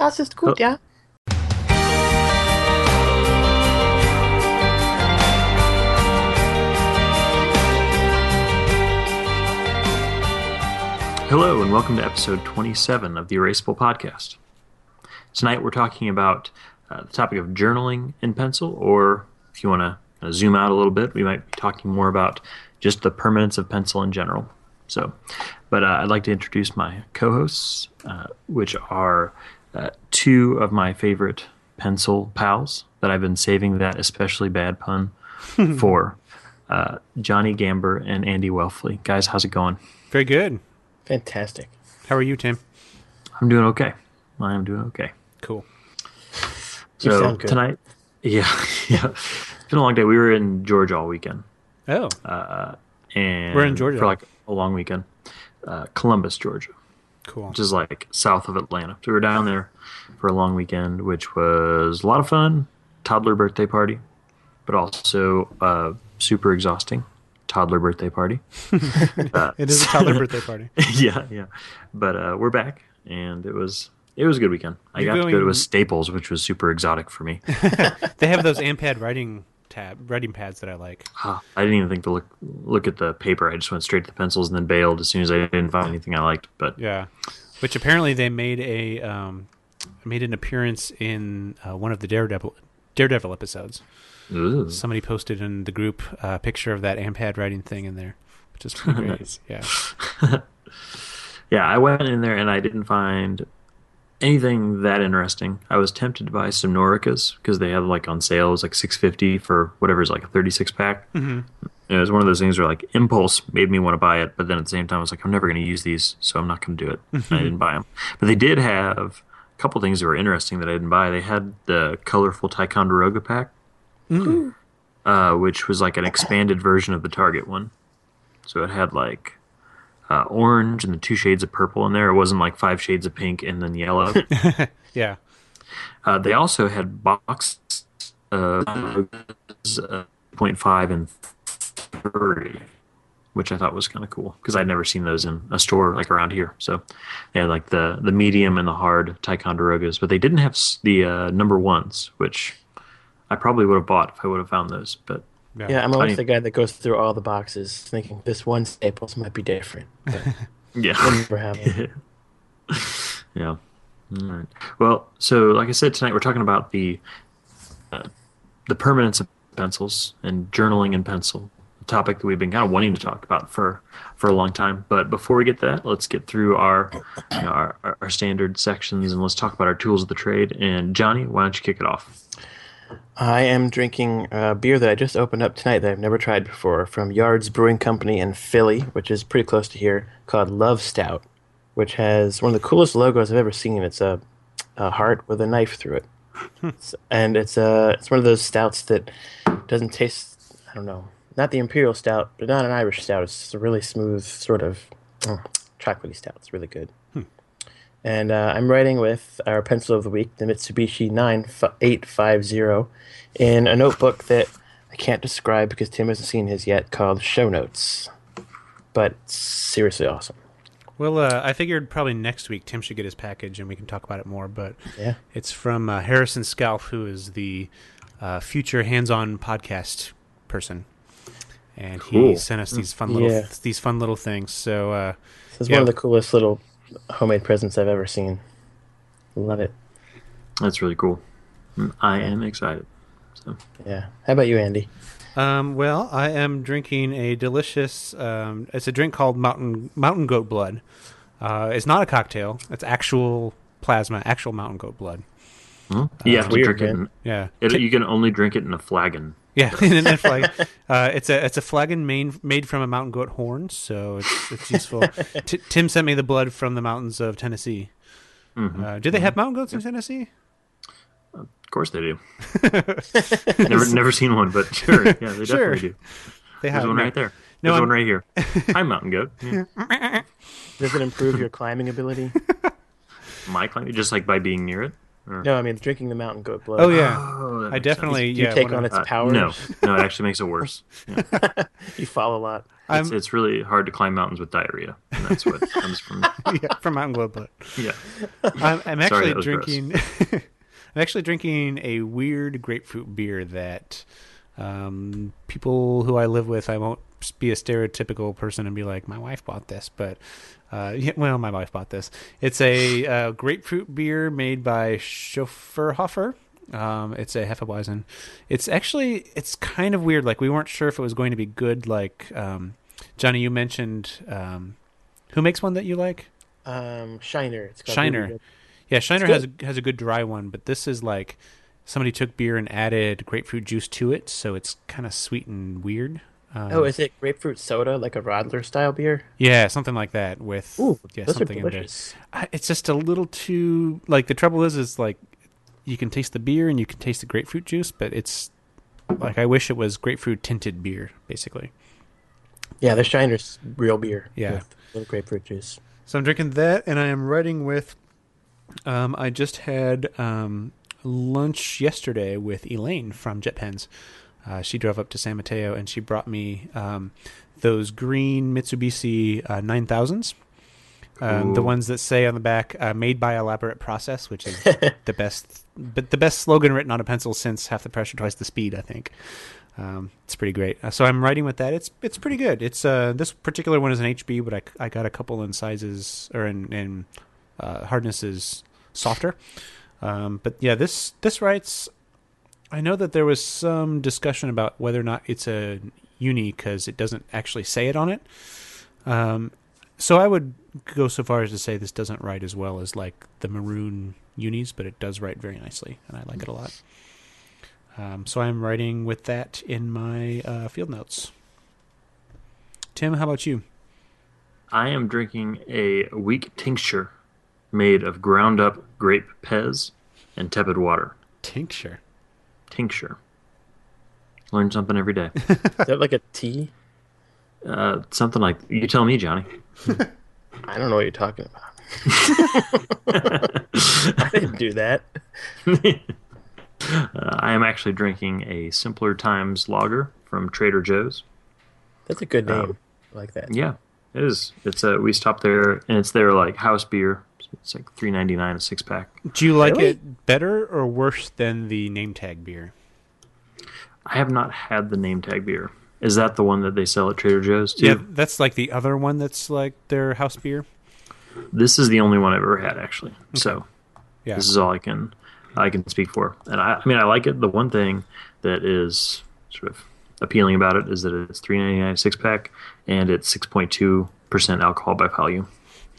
Das ist gut, ja. Hello, and welcome to episode 27 of the Erasable Podcast. Tonight we're talking about uh, the topic of journaling in pencil, or if you want to uh, zoom out a little bit, we might be talking more about just the permanence of pencil in general. So, but uh, I'd like to introduce my co hosts, uh, which are uh, two of my favorite pencil pals that I've been saving that especially bad pun for uh, Johnny Gamber and Andy Welfle. Guys, how's it going? Very good. Fantastic. How are you, Tim? I'm doing okay. I am doing okay. Cool. You So sound good. tonight, yeah, yeah, it's been a long day. We were in Georgia all weekend, Oh, and We're in Georgia. for like a long weekend. Uh, Columbus, Georgia, cool. which is like south of Atlanta. So we were down there for a long weekend, which was a lot of fun. Toddler birthday party, but also uh, super exhausting. Toddler birthday party. Uh, It is a toddler birthday party. yeah, yeah. But uh, we're back, and it was it was a good weekend. I You're got to go to a Staples, which was super exotic for me. They have those AMPAD writing tab writing pads that I like. I didn't even think to look look at the paper. I just went straight to the pencils and then bailed as soon as I didn't find anything I liked. But Yeah, which apparently they made a um, made an appearance in uh, one of the Daredevil Daredevil episodes. Ugh. Somebody posted in the group a picture of that AMPAD writing thing in there, which is pretty great. Nice. Yeah, yeah, I went in there and I didn't find anything that interesting. I was tempted to buy some Noricas because they had like on sale. It was like six fifty for whatever's like a thirty six pack. Mm-hmm. It was one of those things where like impulse made me want to buy it, but then at the same time I was like, I'm never going to use these, so I'm not going to do it. And I didn't buy them. But they did have a couple things that were interesting that I didn't buy. They had the colorful Ticonderoga pack, uh, which was like an expanded version of the Target one. So it had like uh, orange and the two shades of purple in there. It wasn't like five shades of pink and then yellow. yeah. uh, they also had box uh, uh, 0.5 and 30, which I thought was kind of cool because I'd never seen those in a store like around here. So they had like the the medium and the hard Ticonderogas, but they didn't have the uh, number ones, which I probably would have bought if I would have found those. But Yeah, I'm always Funny. the guy that goes through all the boxes thinking this one Staples might be different. But yeah. I never have. Yeah. All right. Well, so like I said tonight, we're talking about the uh, the permanence of pencils and journaling in pencil, a topic that we've been kind of wanting to talk about for for a long time. But before we get to that, let's get through our you know, our, our, our standard sections and let's talk about our tools of the trade. And Johnny, why don't you kick it off? I am drinking a beer that I just opened up tonight that I've never tried before from Yards Brewing Company in Philly, which is pretty close to here, called Love Stout, which has one of the coolest logos I've ever seen. It's a, a heart with a knife through it. Hmm. It's- and it's a it's one of those stouts that doesn't taste I don't know not the imperial stout but not an Irish stout it's just a really smooth sort of oh, chocolatey stout it's really good and uh, I'm writing with our pencil of the week, the Mitsubishi 9850, in a notebook that I can't describe because Tim hasn't seen his yet, called Show Notes. But seriously awesome. Well, uh, I figured probably next week Tim should get his package and we can talk about it more. But Yeah. it's from uh, Harrison Scalf, who is the uh, future hands-on podcast person, and he sent us these fun little Yeah. these fun little things. So uh, This is Yeah. one of the coolest little homemade presents I've ever seen. Love it. That's really cool. I am excited. So Yeah. How about you, Andy? Um, well, I am drinking a delicious. Um, it's a drink called Mountain Mountain Goat Blood. Uh, it's not a cocktail. It's actual plasma, actual mountain goat blood. hmm? you have to weird, drink it. In, Yeah, it you can only drink it in a flagon. Yeah. and then flag, uh, it's a it's a flagon made made from a mountain goat horn, so it's it's useful. T- Tim sent me the blood from the mountains of Tennessee. Mm-hmm. Uh, do they have mountain goats in Tennessee? Of course they do. never never seen one, but sure, yeah, they Sure. definitely do. They There's have one right there. No, There's I'm- one right here. Hi, mountain goat. Yeah. Does it improve your climbing ability? My climbing, just like by being near it. Or- No, I mean drinking the mountain goat blood. Oh yeah, Oh, I makes definitely Do you yeah. take on I- its sense. Uh, powers? no, no, it actually makes it worse. Yeah. you fall a lot. It's, it's really hard to climb mountains with diarrhea, and that's what comes from. yeah, from Mountain goat Blood. Yeah, I'm, I'm actually that was gross. drinking. I'm actually drinking a weird grapefruit beer that um, people who I live with. I won't be a stereotypical person and be like, "My wife bought this," but uh, yeah, well, my wife bought this. It's a uh, grapefruit beer made by Schofferhofer. Um, it's a Hefeweizen. It's actually it's kind of weird. Like we weren't sure if it was going to be good. Like um, Johnny, you mentioned um, who makes one that you like? Um, Shiner. It's got Shiner. really Yeah, Shiner has a, has a good dry one, but this is like somebody took beer and added grapefruit juice to it, so it's kind of sweet and weird. Um, Oh, is it grapefruit soda, like a Radler style beer? yeah, something like that with Ooh, yeah those are something in there. delicious. It's just a little too like the trouble is is like you can taste the beer and you can taste the grapefruit juice, but it's like I wish it was grapefruit tinted beer, basically. Yeah, the Shiner's real beer. Yeah. with little grapefruit juice. So I'm drinking that, and I am writing with. Um, I just had um, lunch yesterday with Elaine from Jet Pens. Uh, she drove up to San Mateo and she brought me um, those green Mitsubishi uh, 9000s. Um, the ones that say on the back uh, "Made by Elaborate Process," which is the best, but the best slogan written on a pencil since "Half the Pressure, Twice the Speed." I think um, it's pretty great. Uh, so I'm writing with that. It's it's pretty good. It's uh, this particular one is an HB, but I, I got a couple in sizes or in in uh, hardnesses softer. Um, but yeah, this this writes. I know that there was some discussion about whether or not it's a uni because it doesn't actually say it on it. Um, so I would go so far as to say this doesn't write as well as like the maroon unis, but it does write very nicely, and I like it a lot. Um, so I'm writing with that in my uh, field notes. Tim, how about you? I am drinking a weak tincture made of ground up grape pez and tepid water. Tincture. Tincture. Learn something every day. Is that like a tea? Uh, something like you tell me, Johnny. I don't know what you're talking about. I didn't do that. Uh, I am actually drinking a Simpler Times lager from Trader Joe's. That's a good Oh. name. I like that. Yeah, it is. It's a we stopped there and it's their like house beer. It's like three ninety nine a six pack. Do you like Really? it better or worse than the name tag beer? I have not had the name tag beer. Is that the one that they sell at Trader Joe's too? Yeah, that's like the other one that's like their house beer. This is the only one I've ever had actually. So Yeah. this is all I can I can speak for. And I, I mean I like it. The one thing that is sort of appealing about it is that it's three ninety nine a six pack and it's six point two percent alcohol by volume.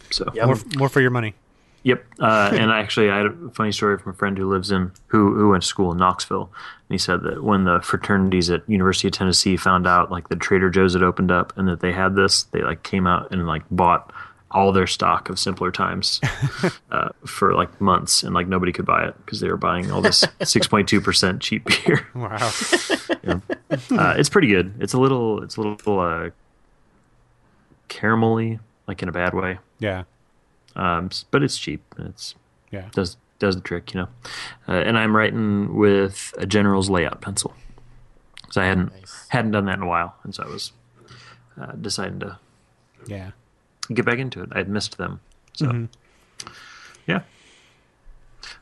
So Yum. more, more for your money. Yep, uh, and actually, I had a funny story from a friend who lives in who who went to school in Knoxville, and he said that when the fraternities at University of Tennessee found out like the Trader Joe's had opened up and that they had this, they like came out and like bought all their stock of Simpler Times uh, for like months, and like nobody could buy it because they were buying all this six point two percent cheap beer. Wow. Uh, it's pretty good. It's a little, it's a little uh, caramelly, like in a bad way, yeah. Um, but it's cheap. It's Yeah. does does the trick, you know. Uh, and I'm writing with a general's layout pencil because I hadn't Nice. hadn't done that in a while, and so I was uh, deciding to Yeah. get back into it. I had missed them, so Mhm. yeah.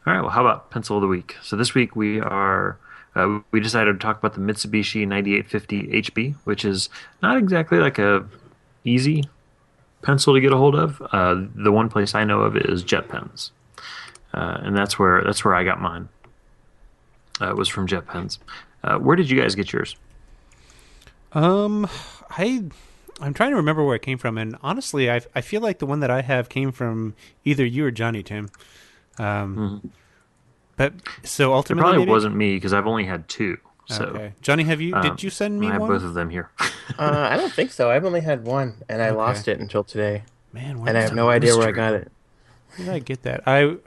All right. Well, how about pencil of the week? So this week we are. Uh, we decided to talk about the Mitsubishi 9850 HB, which is not exactly like a easy pencil to get a hold of. Uh, the one place I know of is Jet Pens, uh, and that's where that's where I got mine. Uh, was from Jet Pens. Uh, where did you guys get yours? Um, I I'm trying to remember where it came from, and honestly, I I feel like the one that I have came from either you or Johnny Tim. Um, but so ultimately, It probably maybe? wasn't me because I've only had two. So okay, Johnny, have you? um, did you send me I have one? both of them here. Uh, I don't think so. I've only had one, and I Okay. lost it until today, Man, and I have no idea where I got it. Where did I get that? I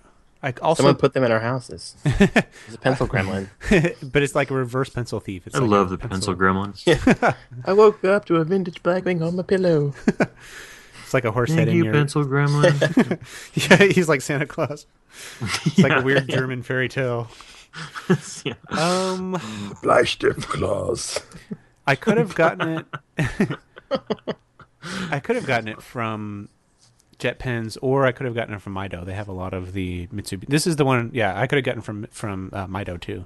I also, Someone put them in our houses. It's a pencil gremlin. but it's like a reverse pencil thief. It's I like love the pencil gremlins. I woke up to a vintage Blackwing on my pillow. It's like a horse head Thank in you, your. pencil gremlin. yeah, he's like Santa Claus. It's like a weird German fairy tale. Yeah. Um, Bleistift Claus. I could have gotten it. I could have gotten it from Jet Pens, or I could have gotten it from Mido. They have a lot of the Mitsubishi. This is the one. Yeah, I could have gotten from from uh, Mido too.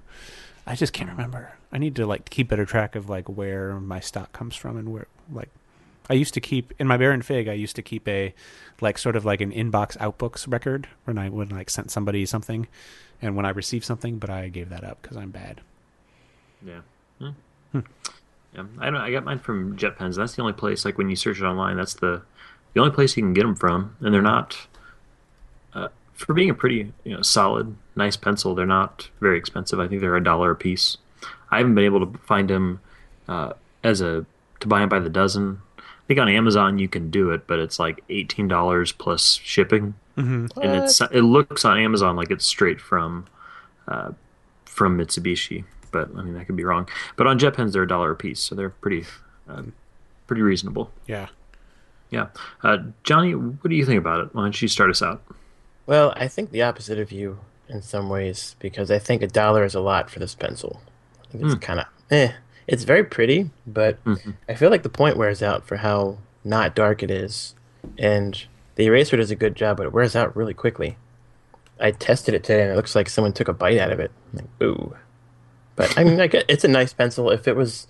I just can't remember. I need to like keep better track of like where my stock comes from and where like. I used to keep in my Baron Fig. I used to keep a like sort of like an inbox outbooks record when I would like sent somebody something, and when I received something, but I gave that up because I'm bad. Yeah. Hmm. Yeah. I don't. I got mine from Jet Pens. That's the only place. Like when you search it online, that's the the only place you can get them from, and they're not. Uh, for being a pretty you know solid, nice pencil, they're not very expensive. I think they're a dollar a piece. I haven't been able to find them uh, as a to buy them by the dozen. I think on Amazon you can do it, but it's like eighteen dollars plus shipping, Mm-hmm. and it's it looks on Amazon like it's straight from uh, from Mitsubishi, but I mean that could be wrong. But on JetPens they're a dollar a piece, so they're pretty uh, pretty reasonable. Yeah. Yeah, uh, Johnny, what do you think about it? Why don't you start us out? Well, I think the opposite of you in some ways because I think a dollar is a lot for this pencil. I think it's Hmm. kind of eh. It's very pretty, but Mhm. I feel like the point wears out for how not dark it is, and the eraser does a good job, but it wears out really quickly. I tested it today, and it looks like someone took a bite out of it. I'm like, ooh. But I mean, like, it's a nice pencil. If it was,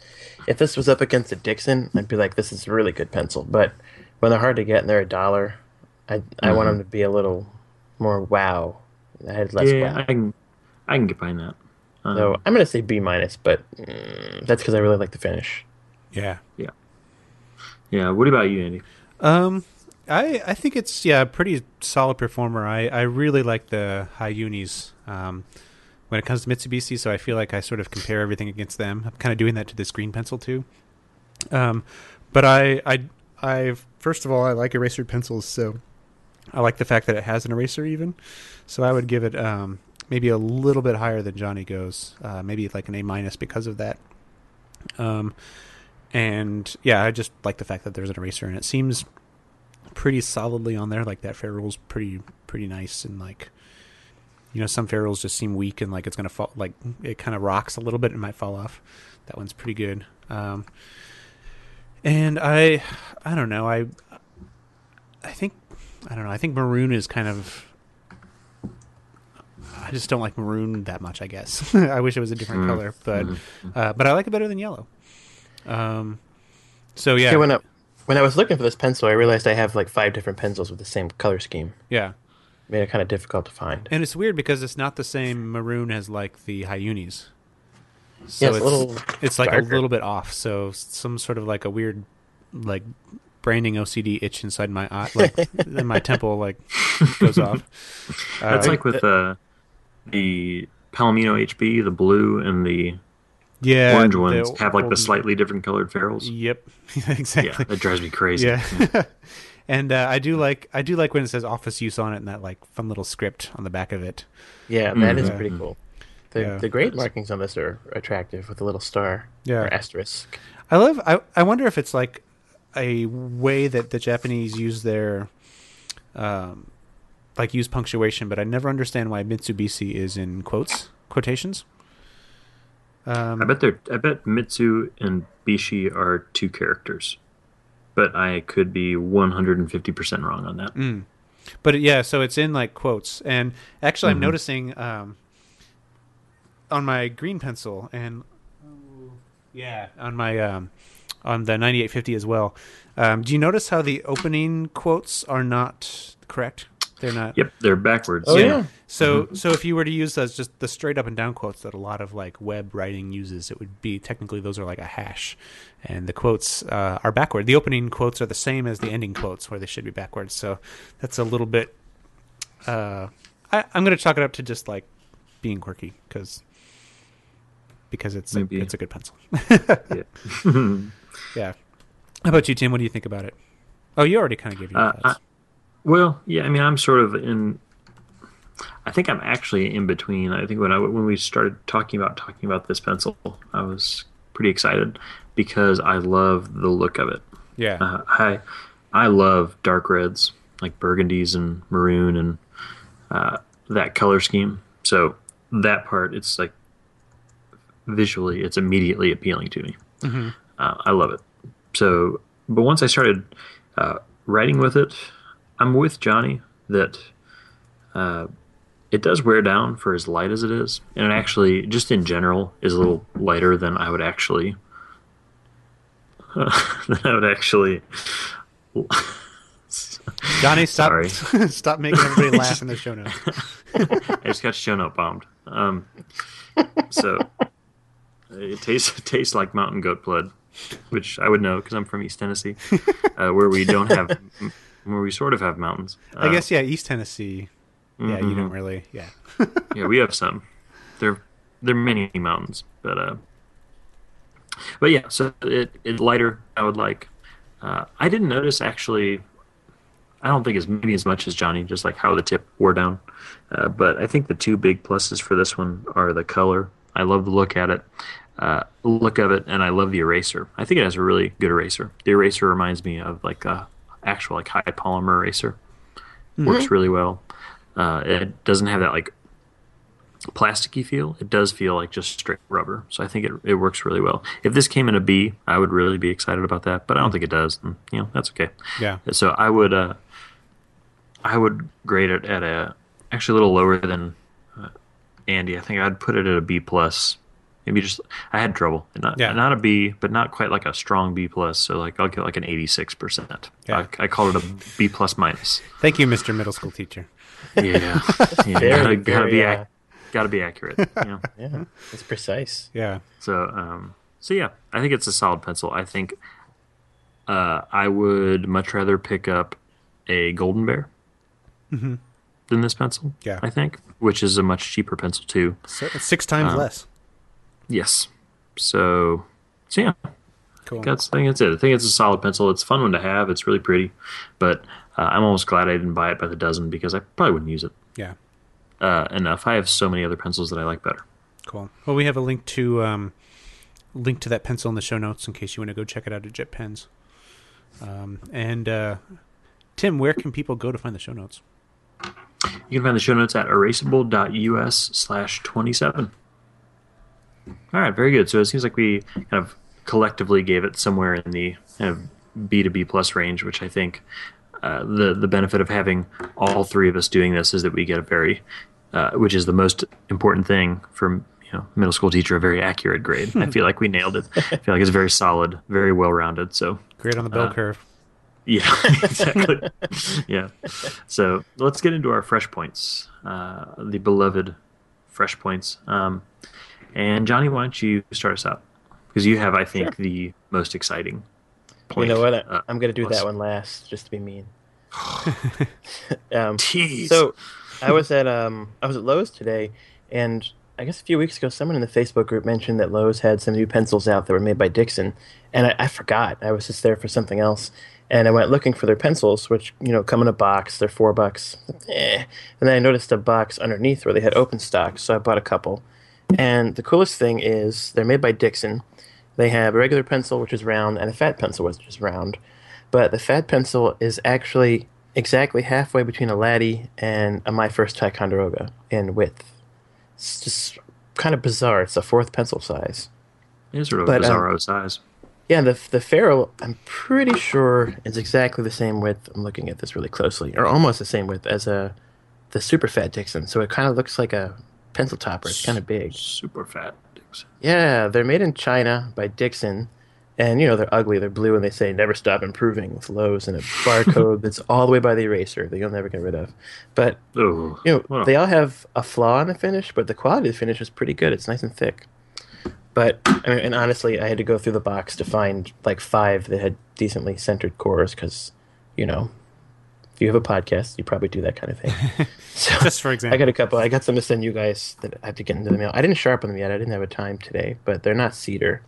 if this was up against a Dixon, I'd be like, this is a really good pencil. But when they're hard to get and they're a dollar, I I want them to be a little more wow. I had less yeah, wow. I can I can get behind that. Um, So I'm gonna say B minus, but mm, that's because I really like the finish. Yeah. yeah, yeah. what about you, Andy? Um, I I think it's yeah pretty solid performer. I I really like the Hi-Unis. Um, when it comes to Mitsubishi, so I feel like I sort of compare everything against them. I'm kind of doing that to this green pencil too. Um, but I I I first of all I like eraser pencils, so I like the fact that it has an eraser even. So I would give it um maybe a little bit higher than Johnny goes, uh, maybe like an A minus because of that. Um, and yeah, I just like the fact that there's an eraser and it seems pretty solidly on there. Like that ferrule's pretty pretty nice and like you know some ferrules just seem weak and like it's gonna fall like it kind of rocks a little bit and might fall off. That one's pretty good. Um, and I I don't know I I think I don't know I think maroon is kind of I just don't like maroon that much. I guess I wish it was a different Mm. color, but Mhm. uh, but I like it better than yellow. Um, so yeah, Okay, when I when I was looking for this pencil, I realized I have like five different pencils with the same color scheme. yeah. Made it kind of difficult to find. And it's weird because it's not the same maroon as like the Hi-Unis. So Yeah, it's it's a little it's like a little bit off. So some sort of like a weird like branding OCD itch inside my eye, like in my temple, like goes off. Uh, That's like with uh, the Palomino HB, the blue and the yeah, orange ones have like the slightly different colored ferrules. Yep, Yeah, exactly. that drives me crazy. Yeah. and uh, I do like I do like when it says office use on it and that like fun little script on the back of it. Yeah, that is Mhm. pretty cool. The Yeah. the grade markings on this are attractive with a little star Yeah. or asterisk. I love. I I wonder if it's like a way that the Japanese use their, um, like use punctuation, but I never understand why Mitsubishi is in quotes quotations. Um, I bet they're. I bet Mitsu and Bishi are two characters, but I could be one hundred and fifty percent wrong on that. Mm. But yeah, so it's in like quotes, and actually, I'm Mhm. noticing um, on my green pencil, and yeah, on my um, on the 9850 as well. Um, do you notice how the opening quotes are not correct? They're not. Yep, they're backwards. Oh yeah. So, so if you were to use those, just the straight up and down quotes that a lot of like web writing uses, it would be technically those are like a hash, and the quotes uh, are backward. The opening quotes are the same as the ending quotes, where they should be backwards. So that's a little bit. Uh, I, I'm going to chalk it up to just like being quirky because because it's a, it's a good pencil. Yeah. yeah. How about you, Tim? What do you think about it? Oh, you already kind of gave your Uh, thoughts. Well, yeah. I mean, I'm sort of in. I think I'm actually in between. I think when I when we started talking about talking about this pencil, I was pretty excited because I love the look of it. yeah. Uh, I I love dark reds like burgundies and maroon and uh, that color scheme. So that part, it's like visually, it's immediately appealing to me. Mm-hmm. Uh, I love it. So, but once I started uh, writing with it, I'm with Johnny that uh, it does wear down for as light as it is, and it actually, just in general, is a little lighter than I would actually. than I would actually. Johnny, stop! Sorry. stop making everybody laugh in the show notes. I just got show note bombed. Um, so it tastes it tastes like mountain goat blood, which I would know because I'm from East Tennessee, uh, where we don't have, where we sort of have mountains. I Uh, guess yeah, East Tennessee. Yeah, you don't really. Yeah, yeah, we have some. There, there are many mountains, but uh, but yeah. So it it lighter. I would like. Uh, I didn't notice actually. I don't think as maybe as much as Johnny, just like how the tip wore down. Uh, but I think the two big pluses for this one are the color. I love the look at it, uh, look of it, and I love the eraser. I think it has a really good eraser. The eraser reminds me of like a actual like high polymer eraser. Works really well. Uh, it doesn't have that like plasticky feel. It does feel like just straight rubber. So I think it it works really well. If this came in a B, I would really be excited about that. But I don't think it does. And, you know, that's okay. yeah. So I would uh, I would grade it at a actually a little lower than uh, Andy. I think I'd put it at a B plus. Maybe just I had trouble. Not Yeah. not a B, but not quite like a strong B plus. So like I'll get like an eighty six percent. Yeah. I, I call it a B plus minus. Thank you, Mr. Middle School teacher. Yeah, yeah Very, gotta, gotta be uh, gotta be accurate. You know? Yeah, it's precise. Yeah. So, um, so yeah, I think it's a solid pencil. I think uh, I would much rather pick up a Golden Bear than this pencil. Yeah. I think, which is a much cheaper pencil too. So six times Um, less. Yes. So, so yeah, Cool. that's I think that's it. I think it's a solid pencil. It's a fun one to have. It's really pretty, but uh, I'm almost glad I didn't buy it by the dozen because I probably wouldn't use it Yeah. uh, enough. I have so many other pencils that I like better. Cool. Well, we have a link to um, link to that pencil in the show notes in case you want to go check it out at Jet Pens. Um, and uh, Tim, where can people go to find the show notes? You can find the show notes at erasable.us slash 27. All right, very good. So it seems like we kind of collectively gave it somewhere in the kind of B to B plus range, which I think uh, the the benefit of having all three of us doing this is that we get a very, uh, which is the most important thing for you know middle school teacher, a very accurate grade. I feel like we nailed it. I feel like it's very solid, very well rounded. So Great on the bell Uh, curve. yeah, exactly. yeah. So let's get into our fresh points, uh, the beloved fresh points. Um, and Johnny, why don't you start us out? Because you have, I think, the most exciting point. you know what? I, uh, I'm gonna do plus. that one last, just to be mean. um, Tease. so I was at um I was at Lowe's today, and I guess a few weeks ago, someone in the Facebook group mentioned that Lowe's had some new pencils out that were made by Dixon, and I, I forgot. I was just there for something else, and I went looking for their pencils, which you know come in a box. They're four bucks. Eh. And then I noticed a box underneath where they had open stock, so I bought a couple. And the coolest thing is they're made by Dixon. They have a regular pencil, which is round, and a fat pencil, which is round. But the fat pencil is actually exactly halfway between a Laddie and a My First Ticonderoga in width. It's just kind of bizarre. It's a fourth pencil size. it is sort of but, a um, size. Yeah, the the ferrule, I'm pretty sure is exactly the same width. I'm looking at this really closely, or almost the same width as a the super fat Dixon. So it kind of looks like a pencil topper. It's kind of big. Super fat. dicks. Yeah, they're made in China by Dixon, and you know they're ugly. They're blue, and they say "Never stop improving" with Lowe's and a barcode that's all the way by the eraser that you'll never get rid of. But Oh, you know Wow. they all have a flaw in the finish, but the quality of the finish is pretty good. It's nice and thick. But I mean, and honestly, I had to go through the box to find like five that had decently centered cores because, you know, if you have a podcast, you probably do that kind of thing. so Just for I got a couple. I got some to send you guys that I have to get into the mail. I didn't sharpen them yet. I didn't have a time today, but they're not cedar.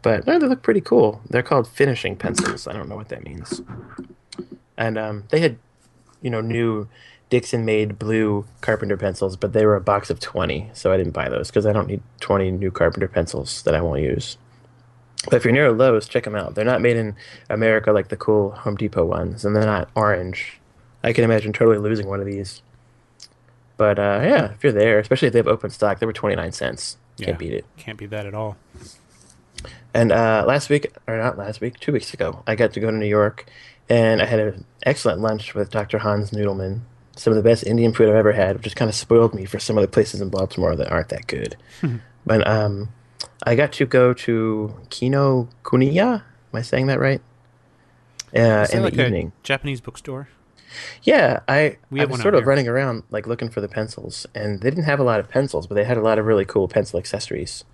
But no, they look pretty cool. They're called finishing pencils. I don't know what that means. And um, they had, you know, new Dixon made blue carpenter pencils, but they were a box of 20, so I didn't buy those because I don't need 20 new carpenter pencils that I won't use. But if you're near Lowe's, check them out. They're not made in America like the cool Home Depot ones, and they're not orange. I can imagine totally losing one of these. But uh, yeah, if you're there, especially if they have open stock, they were 29 cents. Can't Yeah. beat it. Can't beat that at all. And uh, last week, or not last week, two weeks ago, I got to go to New York, and I had an excellent lunch with Dr. Hans Noodleman. Some of the best Indian food I've ever had, which has kind of spoiled me for some other places in Baltimore that aren't that good. but um, I got to go to Kino Kuniya. Am I saying that right? Uh, in like the evening. Japanese bookstore? Yeah, I, We I was sort of here. running around like looking for the pencils, and they didn't have a lot of pencils, but they had a lot of really cool pencil accessories.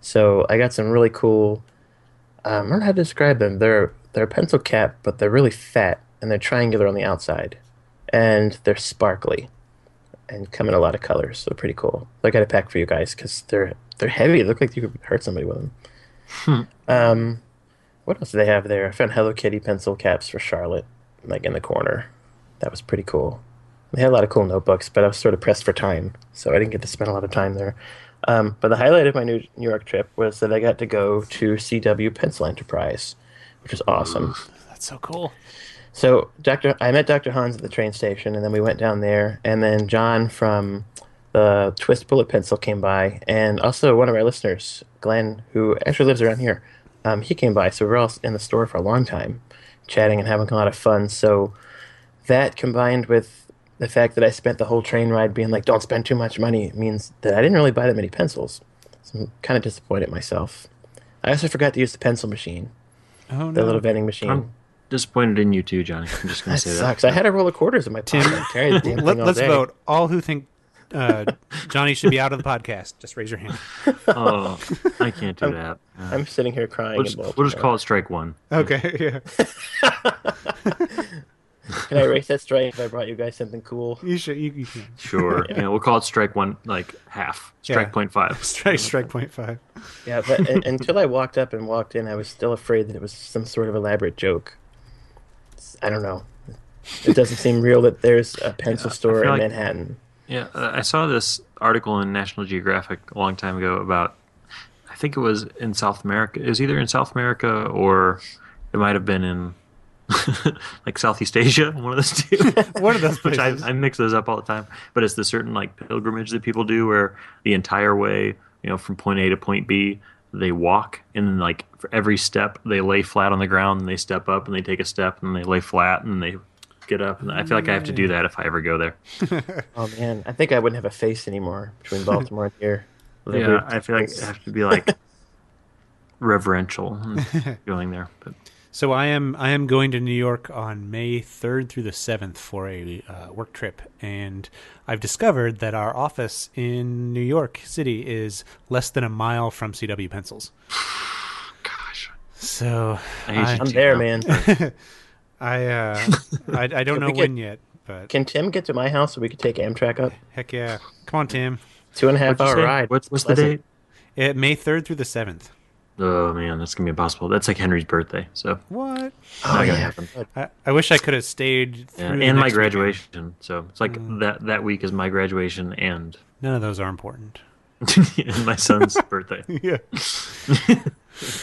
So I got some really cool. Um, I don't know how to describe them. They're they're a pencil cap, but they're really fat and they're triangular on the outside, and they're sparkly, and come in a lot of colors. So pretty cool. I got a pack for you guys because they're they're heavy. They look like you could hurt somebody with them. Um, what else do they have there? I found Hello Kitty pencil caps for Charlotte, like in the corner. That was pretty cool. They had a lot of cool notebooks, but I was sort of pressed for time, so I didn't get to spend a lot of time there. Um, but the highlight of my New New York trip was that I got to go to CW Pencil Enterprise, which was awesome. That's so cool. So Doctor, I met Doctor Hans at the train station, and then we went down there, and then John from the Twist Bullet Pencil came by, and also one of our listeners, Glenn, who actually lives around here, um, he came by. So we were all in the store for a long time, chatting and having a lot of fun. So that combined with the fact that I spent the whole train ride being like, "Don't spend too much money," means that I didn't really buy that many pencils. So I'm kind of disappointed in myself. I also forgot to use the pencil machine, Oh the no. little vending machine. I'm disappointed in you too, Johnny. I'm just going to say sucks. that. I had a roll of quarters in my pocket. The damn Let, day. vote. All who think uh, Johnny should be out of the podcast, just raise your hand. Oh, I can't do that. Uh, I'm sitting here crying. we'll, just, we'll just call it strike one. Okay, yeah. Can I erase that strike if I brought you guys something cool? You should. You, you can. Sure. yeah. we'll call it strike one, like half. Strike Yeah. point five. Strike. Strike point five. Yeah, but un- until I walked up and walked in, I was still afraid that it was some sort of elaborate joke. I don't know. It doesn't seem real that there's a pencil Yeah, store in like- Manhattan. Yeah, uh, I saw this article in National Geographic a long time ago about. I think it was in South America. It was either in South America or it might have been in like Southeast Asia. One of those two. One of those Which I. I mix those up all the time. But it's the certain like pilgrimage that people do where the entire way, you know, from point A to point B, they walk and then like for every step they lay flat on the ground and they step up and they take a step and they lay flat and they get up and I feel like I have to do that if I ever go there. Oh man, I think I wouldn't have a face anymore between Baltimore and here. With Yeah, weird I feel like face. I have to be like reverential going there. But So I am I am going to New York on May 3rd through the 7th for a uh, work trip, and I've discovered that our office in New York City is less than a mile from CW Pencils. gosh, So I hate I you I'm there, man. Man. I uh, I, I don't know get- when yet, but Can Tim get to my house so we could take Amtrak up? heck yeah, come on, Tim. Two and a half What'd hour say? ride. What's what's the date? Uh, May 3rd through the 7th. Oh man, that's gonna be impossible. That's like Henry's birthday, so What? not Oh gonna yeah. happen. I, I wish I could have stayed through Yeah, and my next weekend. graduation. So it's like Mm. that that week is my graduation and None of those are important. and my son's birthday. yeah.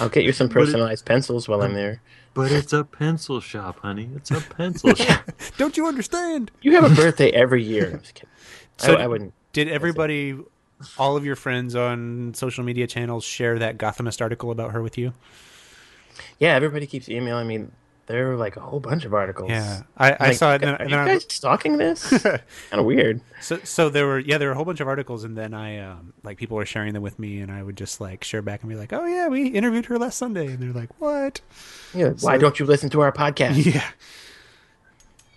I'll get you some personalized pencils while I'm there. But it's a pencil shop, honey. It's a pencil shop. Don't you understand? You have a birthday every year. I'm just kidding. So I, I wouldn't. Did everybody, all of your friends on social media channels, share that Gothamist article about her with you? Yeah, everybody keeps emailing me. There were like a whole bunch of articles. Yeah, I, I Like, saw it. And, Are and you I- guys stalking this? kind of weird. so, so there were yeah, there were a whole bunch of articles, and then I um, like people were sharing them with me, and I would just like share back and be like, "Oh yeah, we interviewed her last Sunday," and they're like, "What?" Yeah, why don't you listen to our podcast? Yeah,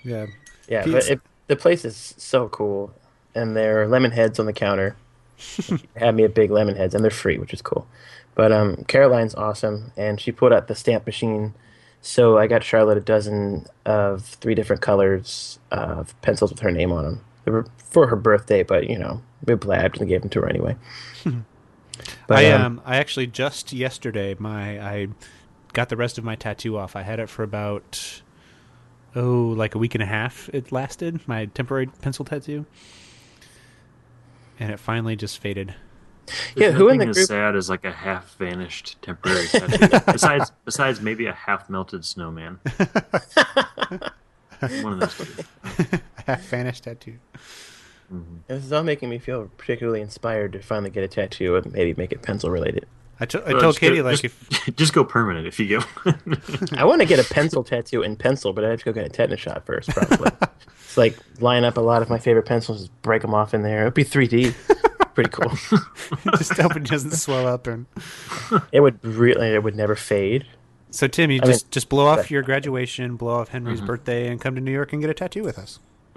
yeah. Yeah, Peace. but it, the place is so cool, and there are lemon heads on the counter. had me a big lemon heads, and they're free, which is cool. But um, Caroline's awesome, and she pulled out the stamp machine. So I got Charlotte a dozen of three different colors of pencils with her name on them. They were for her birthday, but you know, we blabbed and gave them to her anyway. but I um, um, I actually just yesterday my I got the rest of my tattoo off. I had it for about oh like a week and a half. It lasted my temporary pencil tattoo, and it finally just faded. Yeah, who in nothing the as group? sad as like a half vanished temporary tattoo. besides, besides maybe a half melted snowman. One of those two. Half vanished tattoo. Mm-hmm. This is all making me feel particularly inspired to finally get a tattoo and maybe make it pencil related. I, t- I Well, told just Katie go- like just, if just go permanent if you go. I want to get a pencil tattoo in pencil, but I have to go get a tetanus shot first, probably. it's like line up a lot of my favorite pencils, just break them off in there. It'd be 3D. Pretty cool. just hope it doesn't swell up and it would really, it would never fade. so Tim, you I just mean- just blow off your graduation, blow off Henry's Mm-hmm. birthday, and come to New York and get a tattoo with us.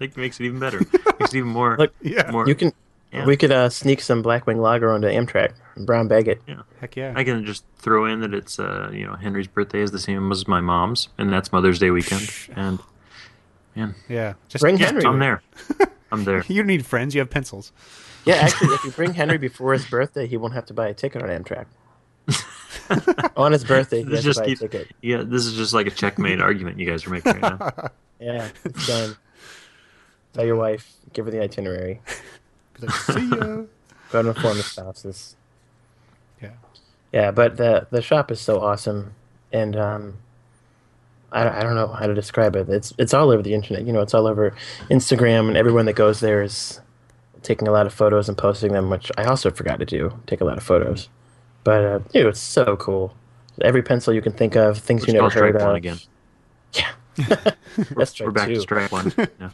it makes it even better. Makes it even more. Look, Yeah. more. You can, Yeah. we could uh, sneak some Blackwing Lager onto Amtrak, and brown bag it. yeah. Heck yeah. I can just throw in that it's uh you know Henry's birthday is the same as my mom's, and that's Mother's Day weekend, and man, yeah. Just Bring yeah, Henry. I'm there. I'm there. You don't need friends. You have pencils. Yeah, actually, if you bring Henry before his birthday, he won't have to buy a ticket on Amtrak. on his birthday, he This has just to buy a keeps- ticket. Yeah, this is just like a checkmate argument you guys are making right now. Yeah, it's done. Tell your wife, give her the itinerary. Be like, See ya. Go and inform the spouses. Yeah. Yeah, but the the shop is so awesome, and um, I, I don't know how to describe it. It's it's all over the internet. You know, it's all over Instagram, and everyone that goes there is taking a lot of photos and posting them, which I also forgot to do. Take a lot of photos, but uh, dude, it's so cool. Every pencil you can think of, things Let's you never call heard of. one again. Yeah, We're, that's strike we're back two. to strike one. Yeah.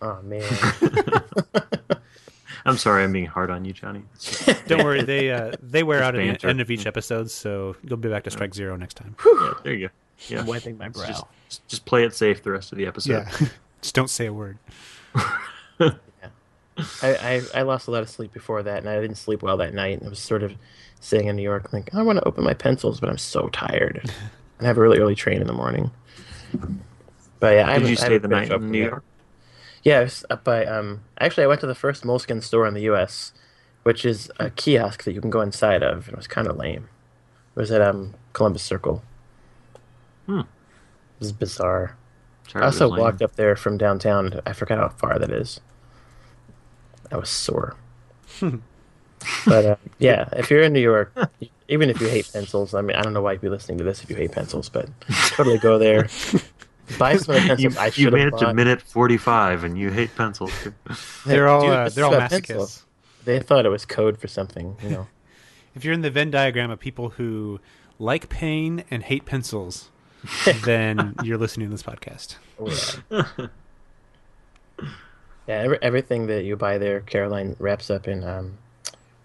Oh man, I'm sorry, I'm being hard on you, Johnny. Don't worry. They uh, they wear out at the end of each episode, so you'll be back to strike zero next time. yeah, there you go. Yeah, I'm wiping my brow. Just, just- just play it safe the rest of the episode. Yeah. just don't say a word. I, I, I lost a lot of sleep before that, and I didn't sleep well that night. And I was sort of sitting in New York, like I want to open my pencils, but I'm so tired, and I have a really early train in the morning. But yeah, I Did haven't- you I stay haven't the night in New it. York? Yeah, I was up by um. Actually, I went to the first Moleskine store in the U.S., which is a kiosk that you can go inside of. and It was kind of lame. It was at um Columbus Circle. Hmm. It was bizarre. Sorry, I also it lame. walked up there from downtown. I forgot how far that is. I was sore. but uh, yeah, if you're in New York, even if you hate pencils, I mean, I don't know why you'd be listening to this if you hate pencils, but totally go there. Buy some of the You, pencils I you should made have it to minute 45 and you hate pencils. They're all Dude, uh, they're all about pencils. They thought it was code for something, you know. If you're in the Venn diagram of people who like pain and hate pencils, then you're listening to this podcast. Yeah. yeah, every, everything that you buy there, Caroline wraps up in um,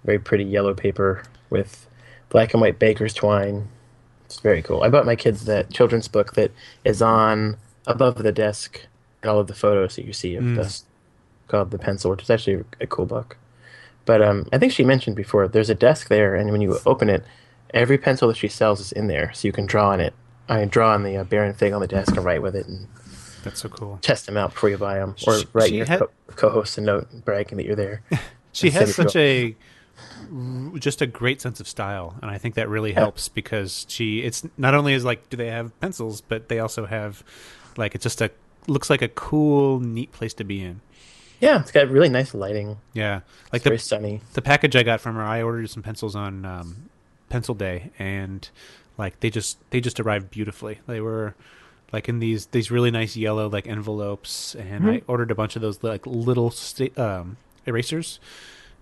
very pretty yellow paper with black and white baker's twine. It's very cool. I bought my kids that children's book that is on above the desk and all of the photos that you see of Mm. this called The Pencil, which is actually a cool book. But um, I think she mentioned before there's a desk there, and when you open it, every pencil that she sells is in there, so you can draw on it. I draw on the uh, Baron Fig on the desk and write with it, and That's so cool. test them out before you buy them, or She- write she your had- co- co-host a note bragging that you're there. She has such a just a great sense of style, and I think that really helps because she. It's not only is like do they have pencils, but they also have like it's just a looks like a cool, neat place to be in. yeah, it's got really nice lighting. Yeah, like It's very sunny. the package I got from her, I ordered some pencils on um, Pencil Day, and like they just they just arrived beautifully. They were like in these these really nice yellow like envelopes, and I ordered a bunch of those like little sta- um, erasers,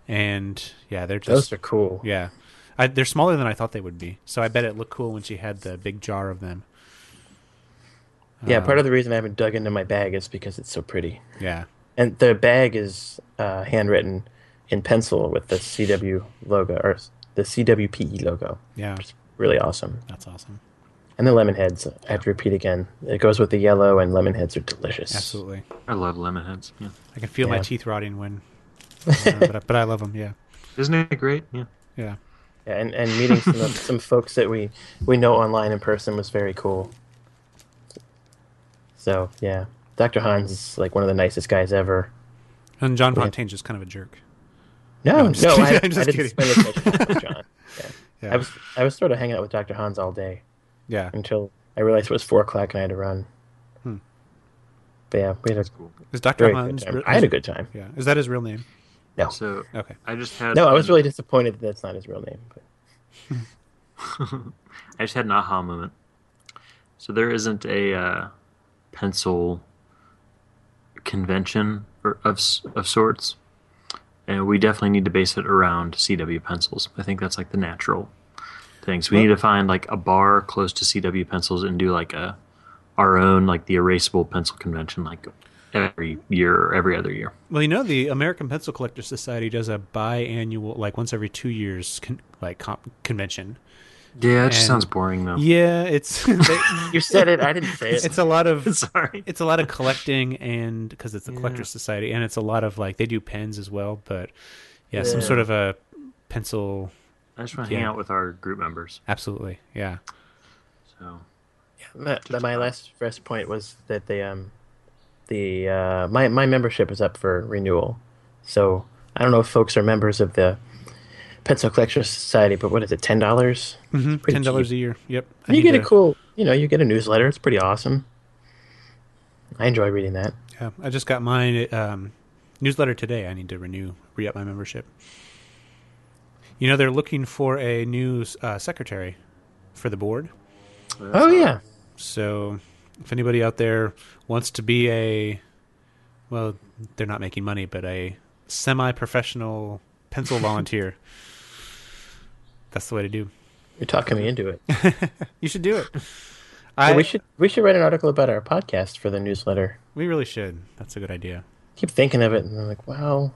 and yeah, they're just those are cool. yeah, I, they're smaller than I thought they would be. So I bet it looked cool when she had the big jar of them. Yeah, Um, part of the reason I haven't dug into my bag is because it's so pretty. yeah, And the bag is uh, handwritten in pencil with the CW logo or the CWPE logo. yeah, Really awesome. that's awesome. And the lemon heads, I have to repeat again. It goes with the yellow, and lemon heads are delicious. Absolutely, I love lemon heads. Yeah. I can feel my teeth rotting when, uh, but I, but I love them. Yeah, Isn't it great? Yeah. yeah. Yeah, and, and meeting some of, some folks that we we know online in person was very cool. So yeah, Dr. Hans is like one of the nicest guys ever. And John Yeah. Fontaine's just kind of a jerk. No, No, no, I'm just I, kidding, I I'm just didn't kidding. spend as much John. Yeah. Yeah, I was I was sort of hanging out with Dr. Hans all day yeah. until I realized it was four o'clock and I had to run. Hmm. But yeah, we had a Cool. Is Doctor good Hans? time. re- I had a good time. Yeah, is that his real name? No. So Okay. I just had No, I was really disappointed that that's not his real name. But I just had an aha moment. So there isn't a uh, pencil convention or of of sorts, and we definitely need to base it around CW pencils. I think that's like the natural thing. So we need to find like a bar close to CW pencils and do like a our own like the erasable pencil convention like every year or every other year. Well, you know, the American Pencil Collectors Society does a biannual, like once every two years, con- like comp- convention. Yeah, it just And- sounds boring though. Yeah, it's they- you said it. I didn't say it. it's a lot of Sorry. it's a lot of collecting and because it's a Yeah. collectors society and it's a lot of like they do pens as well but yeah, some sort of a pencil I just want to hang Yeah. out with our group members. absolutely yeah So my, my last first point was that they um the uh my my membership is up for renewal, so I don't know if folks are members of the Pencil Collectors Society, but what is it, ten dollars? mm-hmm. ten dollars a year yep I You need get a cool, you know, you get a newsletter. It's pretty awesome. I enjoy reading that. yeah, i just got mine um, newsletter today i need to renew re-up my membership you know they're looking for a new uh, secretary for the board Oh yeah, So, if anybody out there wants to be a, well, they're not making money, but a semi-professional pencil volunteer, that's the way to do. you're talking me into it. You should do it. Well, I, we should we should write an article about our podcast for the newsletter. we really should. That's a good idea. Keep thinking of it, and I'm like, well,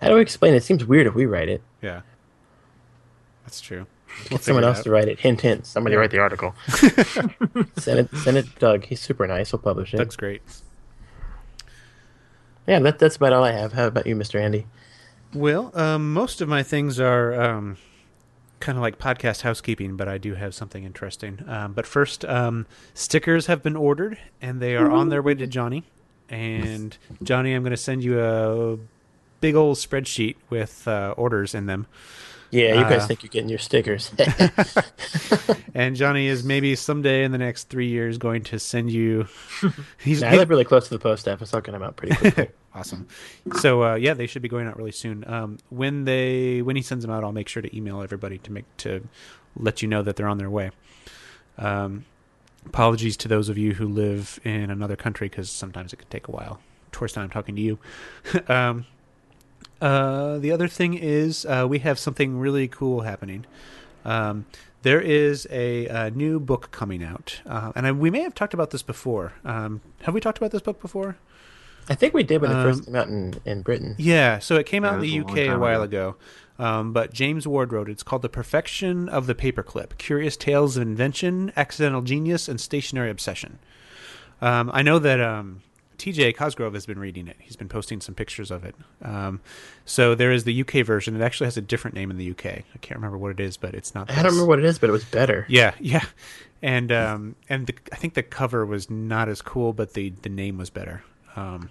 how do we explain it? It seems weird if we write it. Yeah, that's true. Get someone else to write it. Hint, hint. Somebody write the article. send it. Send it, to Doug. He's super nice. He'll publish it. That's great. Yeah, that, that's about all I have. How about you, Mr. Andy? Well, um, most of my things are um, kind of like podcast housekeeping, but I do have something interesting. Um, but first, um, stickers have been ordered, and they are on their way to Johnny. And Johnny, I'm going to send you a big old spreadsheet with uh, orders in them. Yeah, you guys Uh, think you're getting your stickers. And Johnny is maybe someday in the next three years going to send you. He's I live really close to the post office. I'll get them out pretty quickly. awesome. So uh, yeah, they should be going out really soon. Um, when they when he sends them out, I'll make sure to email everybody to make to let you know that they're on their way. Um, apologies to those of you who live in another country because sometimes it could take a while. Torsten, I'm talking to you. um, uh, the other thing is uh, we have something really cool happening. Um, there is a, uh new book coming out, uh, and I, we may have talked about this before. Um, have we talked about this book before? I think we did when it Um, first came out in, in Britain. Yeah, so it came out Yeah, in the was a UK a time while ago. Um, but James Ward wrote it. It's called The Perfection of the Paperclip Curious Tales of Invention, Accidental Genius, and Stationery Obsession. Um, I know that um, TJ Cosgrove has been reading it. He's been posting some pictures of it. Um, so there is the UK version. It actually has a different name in the UK. I can't remember what it is, but it's not. I don't remember what it is, but it was better. Yeah, yeah, and um, and the, I think the cover was not as cool, but the the name was better. Um,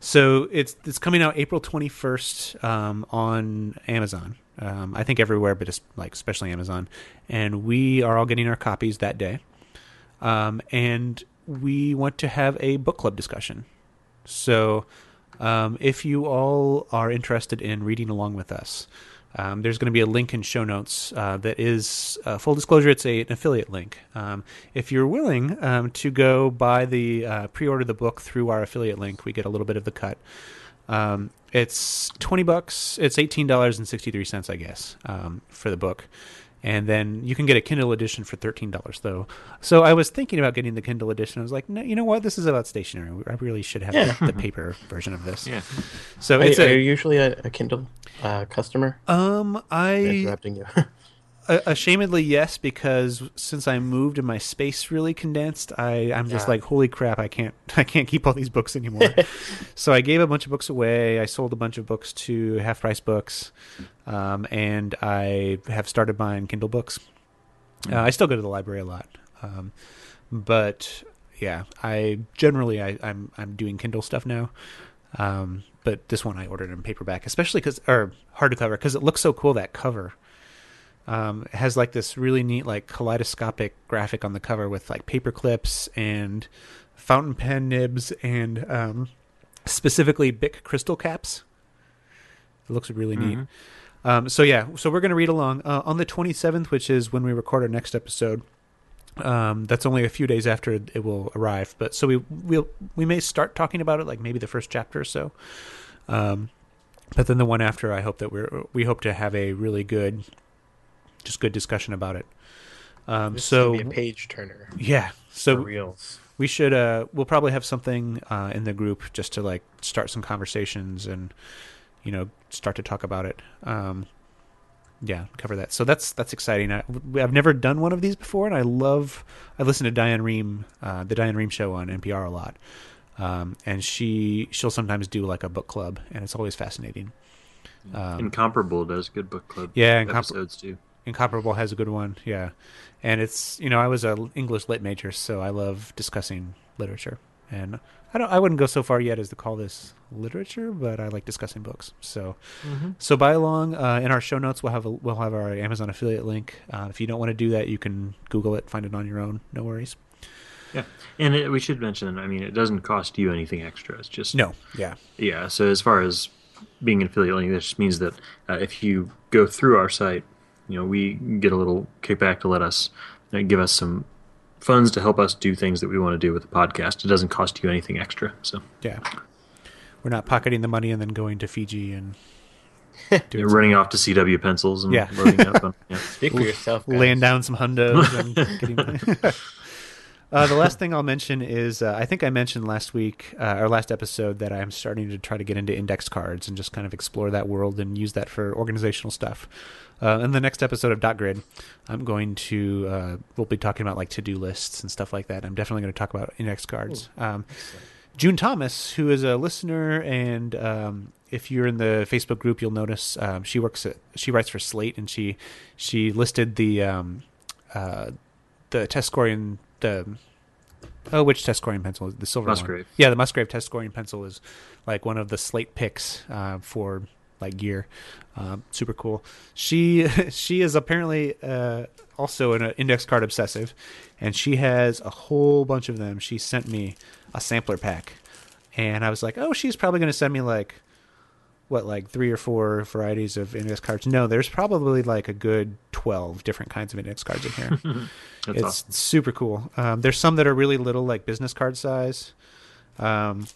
so it's it's coming out April twenty first um, on Amazon. Um, I think everywhere, but it's like especially Amazon. And we are all getting our copies that day. Um, and we want to have a book club discussion. So um, if you all are interested in reading along with us, um, there's going to be a link in show notes uh, that is uh, full disclosure. It's a, an affiliate link. Um, if you're willing um, to go buy the uh, pre-order the book through our affiliate link, we get a little bit of the cut. Um, it's twenty bucks. It's eighteen dollars and sixty three cents, I guess, um, for the book. And then you can get a Kindle edition for thirteen dollars, though. So I was thinking about getting the Kindle edition. I was like, no, you know what? This is about stationery. I really should have Yeah. the, the paper version of this. Yeah. So Are, it's you- are you usually a, a Kindle uh, customer? um. I Interrupting you. Ashamedly, yes, because since I moved and my space really condensed, I I'm just Yeah. like, holy crap, I can't I can't keep all these books anymore. so I gave a bunch of books away. I sold a bunch of books to half price books, um, and I have started buying Kindle books. Uh, I still go to the library a lot, um, but yeah, I generally I, I'm I'm doing Kindle stuff now. Um, but this one I ordered in paperback, especially because or hardcover because it looks so cool. That cover um, has like this really neat like kaleidoscopic graphic on the cover with like paper clips and fountain pen nibs and um, specifically Bic crystal caps. It looks really neat. Um, so yeah, so we're going to read along uh, on the 27th, which is when we record our next episode. Um, that's only a few days after it will arrive, but so we we'll we may start talking about it like maybe the first chapter or so. Um, but then the one after, I hope that we're we hope to have a really good, just good discussion about it. Um, This so gonna be a page turner. yeah, so reals. we should uh we'll probably have something uh in the group just to like start some conversations and you know start to talk about it um yeah cover that so that's that's exciting I, i've never done one of these before and i love i listen to Diane Rehm uh the Diane Rehm show on npr a lot um and she she'll sometimes do like a book club and it's always fascinating um, Incomparable does good book club Yeah, Incompar- episodes too. Incomparable has a good one, yeah. And it's you know I was a English lit major, so I love discussing literature. And I don't I wouldn't go so far yet as to call this literature, but I like discussing books. So so buy along. Uh, in our show notes, we'll have a, we'll have our Amazon affiliate link. Uh, if you don't want to do that, you can Google it, find it on your own. No worries. Yeah, and it, we should mention. I mean, it doesn't cost you anything extra. It's just No, yeah, Yeah. So as far as being an affiliate link, this just means that uh, if you go through our site, you know, we get a little kickback to let us uh, give us some funds to help us do things that we want to do with the podcast. It doesn't cost you anything extra. So yeah. We're not pocketing the money and then going to Fiji and you're running off to CW pencils and Yeah. loading up on. Yeah. Speak for yourself, guys. laying down some hundos and getting. Uh, the last thing I'll mention is uh, I think I mentioned last week uh, or last episode that I'm starting to try to get into index cards and just kind of explore that world and use that for organizational stuff. Uh, in the next episode of Dot Grid, I'm going to uh, we'll be talking about like to do lists and stuff like that. I'm definitely going to talk about index cards. Um, June Thomas, who is a listener, and um, if you're in the Facebook group, you'll notice um, she works at she writes for Slate, and she she listed the um, uh, the test scoring the oh which test scoring pencil? The silver Musgrave. one yeah the Musgrave test scoring pencil is like one of the Slate picks uh, for like gear. Um, super cool. She she is apparently uh, also an index card obsessive and she has a whole bunch of them. She sent me a sampler pack and I was like oh she's probably going to send me like what like three or four varieties of index cards no there's probably like a good 12 different kinds of index cards in here it's awesome. super cool. Um, there's some that are really little, like business card size, um,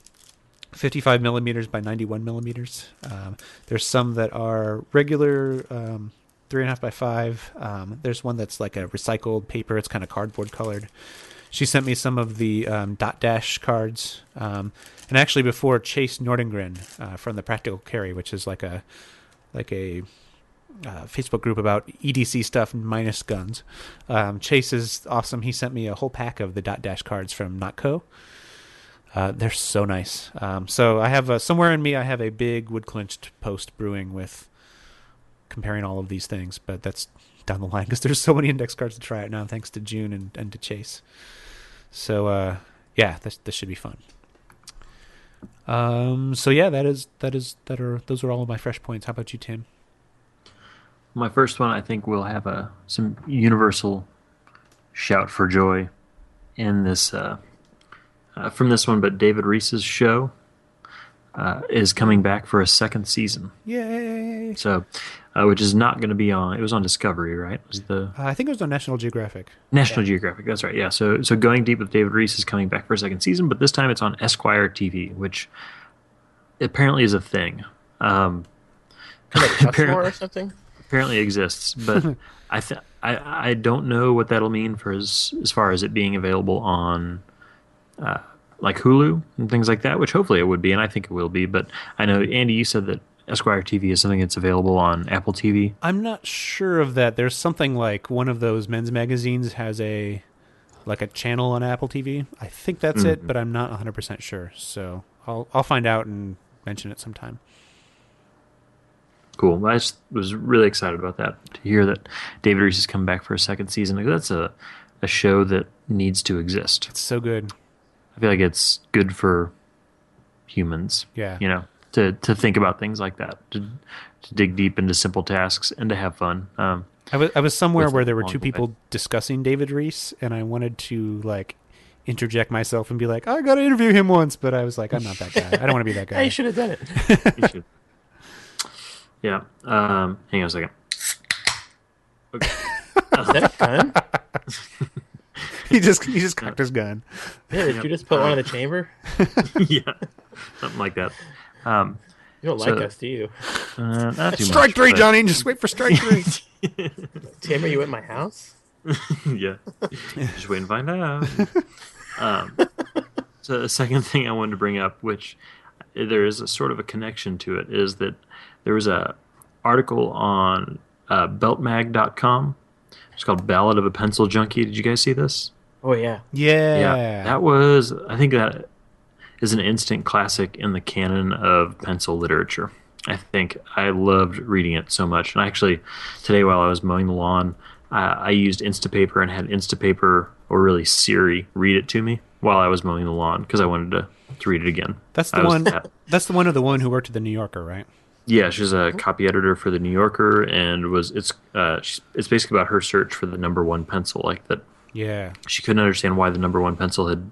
55 millimeters by 91 millimeters. Um, there's some that are regular, um, three and a half by five. Um, there's one that's like a recycled paper. It's kind of cardboard colored. She sent me some of the um, dot dash cards, um, and actually before Chase Nordengren uh, from the Practical Carry, which is like a like a uh, Facebook group about EDC stuff minus guns. Um, Chase is awesome. He sent me a whole pack of the dot dash cards from Notco. Uh, they're so nice. Um, so I have a, somewhere in me, I have a big Woodclinched post brewing with comparing all of these things, but that's down the line because there's so many index cards to try out now, thanks to June and, and to Chase. So uh, yeah, this this should be fun. Um, so yeah, that is that is that are those are all of my fresh points. How about you, Tim? My first one, I think, will have a some universal shout for joy in this uh, uh, from this one. But David Rees's show uh, is coming back for a second season. Yay! So, uh, which is not going to be on. It was on Discovery, right? It was the Uh, I think it was on National Geographic. National Geographic. That's right. Yeah. So, so going deep with David Rees is coming back for a second season, but this time it's on Esquire TV, which apparently is a thing. Um, Kind of like Apparent- Rushmore or something. apparently exists, but I, th- I I don't know what that'll mean for as as far as it being available on. Uh, like Hulu and things like that, which hopefully it would be, and I think it will be. But I know Andy, you said that Esquire TV is something that's available on Apple TV. I'm not sure of that. There's something like one of those men's magazines has a like a channel on Apple TV. I think that's it, mm-hmm. but I'm not 100% sure. So I'll I'll find out and mention it sometime. Cool. I just was really excited about that to hear that David Rees has come back for a second season. That's a a show that needs to exist. It's so good. I feel like it's good for humans. Yeah. You know, to to think about things like that, to to dig deep into simple tasks and to have fun. Um, I was I was somewhere where there were two the way. people discussing David Rees, and I wanted to like interject myself and be like, I got to interview him once, but I was like, I'm not that guy. I don't want to be that guy. Hey, you should have done it. should. Yeah. Um, hang on a second. Okay. Is that fun? he just he just cocked his gun. Yeah, did you just put one in the chamber? yeah, something like that. Um, You don't So- like us, do you? uh, not too Strike much, three, but- Johnny. Just wait for strike three. Tim, are you at my house? yeah. Just wait and find out. um, so the second thing I wanted to bring up, which there is a sort of a connection to it, is that there was a article on uh, beltmag.com. It's called Ballad of a Pencil Junkie. Did you guys see this? Oh yeah. yeah. Yeah. That was, I think that is an instant classic in the canon of pencil literature. I think I loved reading it so much. And actually, today while I was mowing the lawn, uh, I used Instapaper and had Instapaper, or really Siri, read it to me while I was mowing the lawn because I wanted to, to read it again. That's I the was one. that- That's the one of the one who worked at the New Yorker, right? Yeah, she's a copy editor for the New Yorker, and was it's uh, it's basically about her search for the number one pencil, like that Yeah. she couldn't understand why the number one pencil had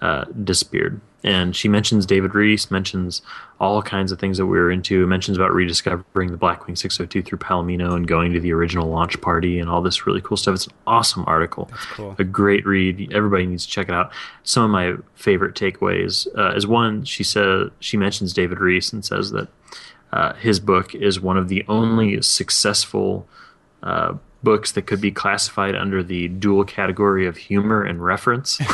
uh, disappeared. And she mentions David Rees, mentions all kinds of things that we were into, mentions about rediscovering the Blackwing 602 through Palomino and going to the original launch party and all this really cool stuff. It's an awesome article. cool. A great read. Everybody needs to check it out. Some of my favorite takeaways uh, is one, she says she mentions David Reese and says that uh, his book is one of the only successful uh, books that could be classified under the dual category of humor and reference, which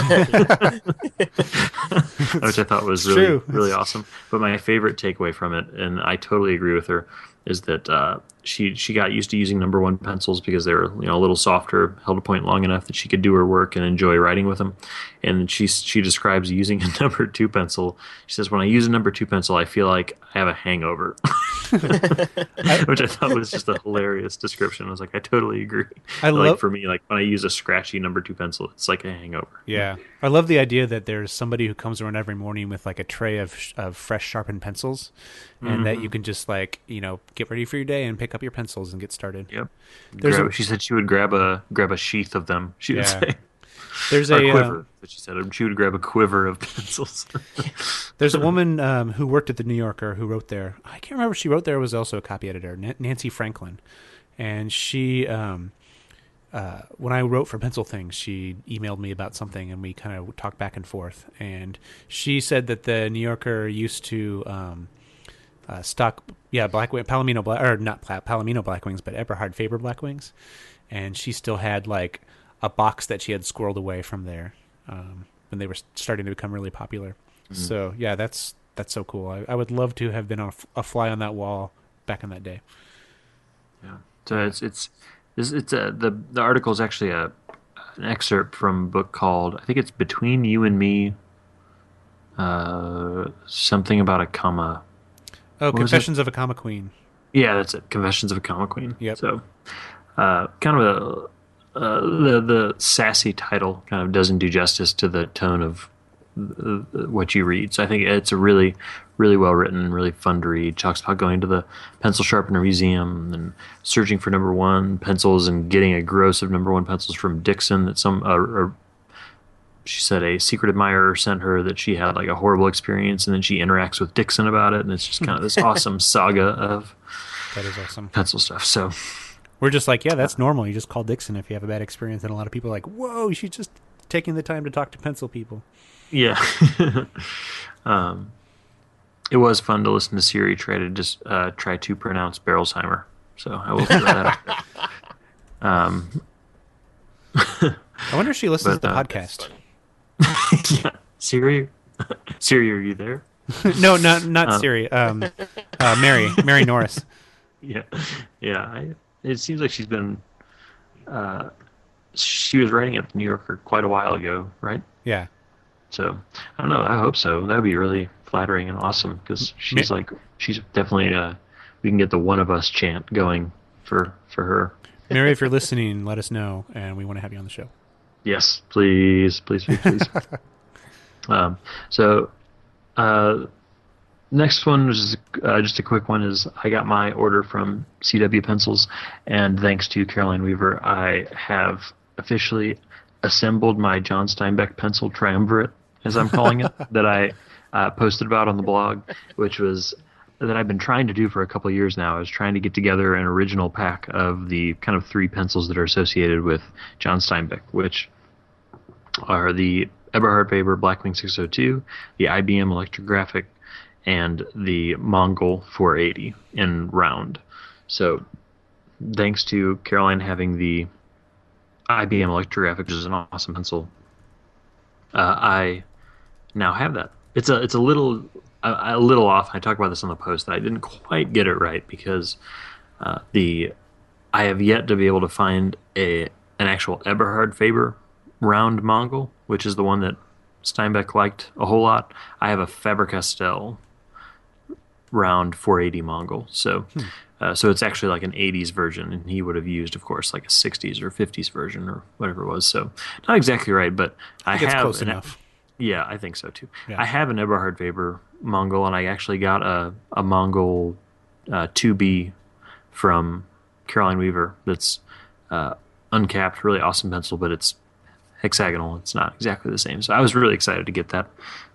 I thought was really really awesome. But my favorite takeaway from it, and I totally agree with her, is that uh, she she got used to using number one pencils because they were you know a little softer, held a point long enough that she could do her work and enjoy writing with them. And she she describes using a number two pencil. She says, "When I use a number two pencil, I feel like I have a hangover," which I thought was just a hilarious description. I was like, I totally agree. I like love- for me, like when I use a scratchy number two pencil, it's like a hangover. Yeah, I love the idea that there's somebody who comes around every morning with like a tray of sh- of fresh sharpened pencils, and mm-hmm. that you can just like you know get ready for your day and pick up your pencils and get started. Yep. There's Grab- a- she said she would grab a grab a sheath of them. She would say. There's a quiver. uh, that she said she would grab a quiver of pencils. there's a woman um, who worked at the New Yorker who wrote there. I can't remember she wrote there. Was also a copy editor, Nancy Franklin, and she. Um, uh, when I wrote for Pencil Things, she emailed me about something, and we kind of talked back and forth. And she said that the New Yorker used to um, uh, stock, yeah, Black Palomino Black or not Pla- Palomino Blackwings, but Eberhard Faber Blackwings, and she still had like a box that she had squirreled away from there um, when they were starting to become really popular. So yeah, that's that's so cool. I, I would love to have been a, f- a fly on that wall back in that day. Yeah. So it's it's it's, it's a, the the article is actually a an excerpt from a book called I think it's Between You and Me. Uh, something about a comma. Oh, it? Confessions of a Comma Queen. Yeah, that's it. Confessions of a Comma Queen. Yep. So, uh, kind of a uh, the the sassy title kind of doesn't do justice to the tone of uh, what you read. So I think it's a really, really well written, really fun to read. Talks about going to the pencil sharpener museum and searching for number one pencils and getting a gross of number one pencils from Dixon that some uh, she said a secret admirer sent her that she had like a horrible experience and then she interacts with Dixon about it and it's just kind of this awesome saga of That is awesome. pencil stuff. So We're just like, yeah, that's normal. You just call Dixon if you have a bad experience, and a lot of people are like, whoa, she's just taking the time to talk to pencil people. yeah, um, it was fun to listen to Siri try to just uh, try to pronounce Barrelsheimer. So I will that out. Um, I wonder if she listens But, to the uh, podcast. Yeah, Siri, Siri, are you there? no, not not Um, Siri. Um, uh, Mary, Mary Norris. Yeah, yeah. I, it seems like she's been. Uh, she was writing at the New Yorker quite a while ago, right? Yeah, So I don't know. I hope so. That would be really flattering and awesome because she's like she's definitely uh we can get the one of us chant going for for her. Mary, if you're listening, let us know, and we want to have you on the show. Yes, please, please, please, please. um, so uh, next one is uh, just a quick one. Is I got my order from CW Pencils, and thanks to Caroline Weaver, I have officially assembled my John Steinbeck pencil triumvirate, as I'm calling it, that I uh, posted about on the blog, which was that I've been trying to do for a couple of years now is trying to get together an original pack of the kind of three pencils that are associated with John Steinbeck, which are the Eberhard Faber Blackwing 602, the IBM Electrographic, and the Mongol 480 in round. So, thanks to Caroline having the IBM Electrographic, which is an awesome pencil, uh, I now have that. It's a it's a little a, a, little off. I talked about this on the post that I didn't quite get it right because uh, the I have yet to be able to find a an actual Eberhard Faber round Mongol, which is the one that Steinbeck liked a whole lot. I have a Faber Castell round 480 Mongol, so hmm. uh, so it's actually like an 80s version, and he would have used, of course, like a 60s or 50s version or whatever it was. So not exactly right, but I, I have close an, enough. Yeah, I think so too. Yeah. I have an Eberhard Faber Mongol, and I actually got a a Mongol uh, 2B from Caroline Weaver. That's uh, uncapped, really awesome pencil, but it's hexagonal. It's not exactly the same. So I was really excited to get that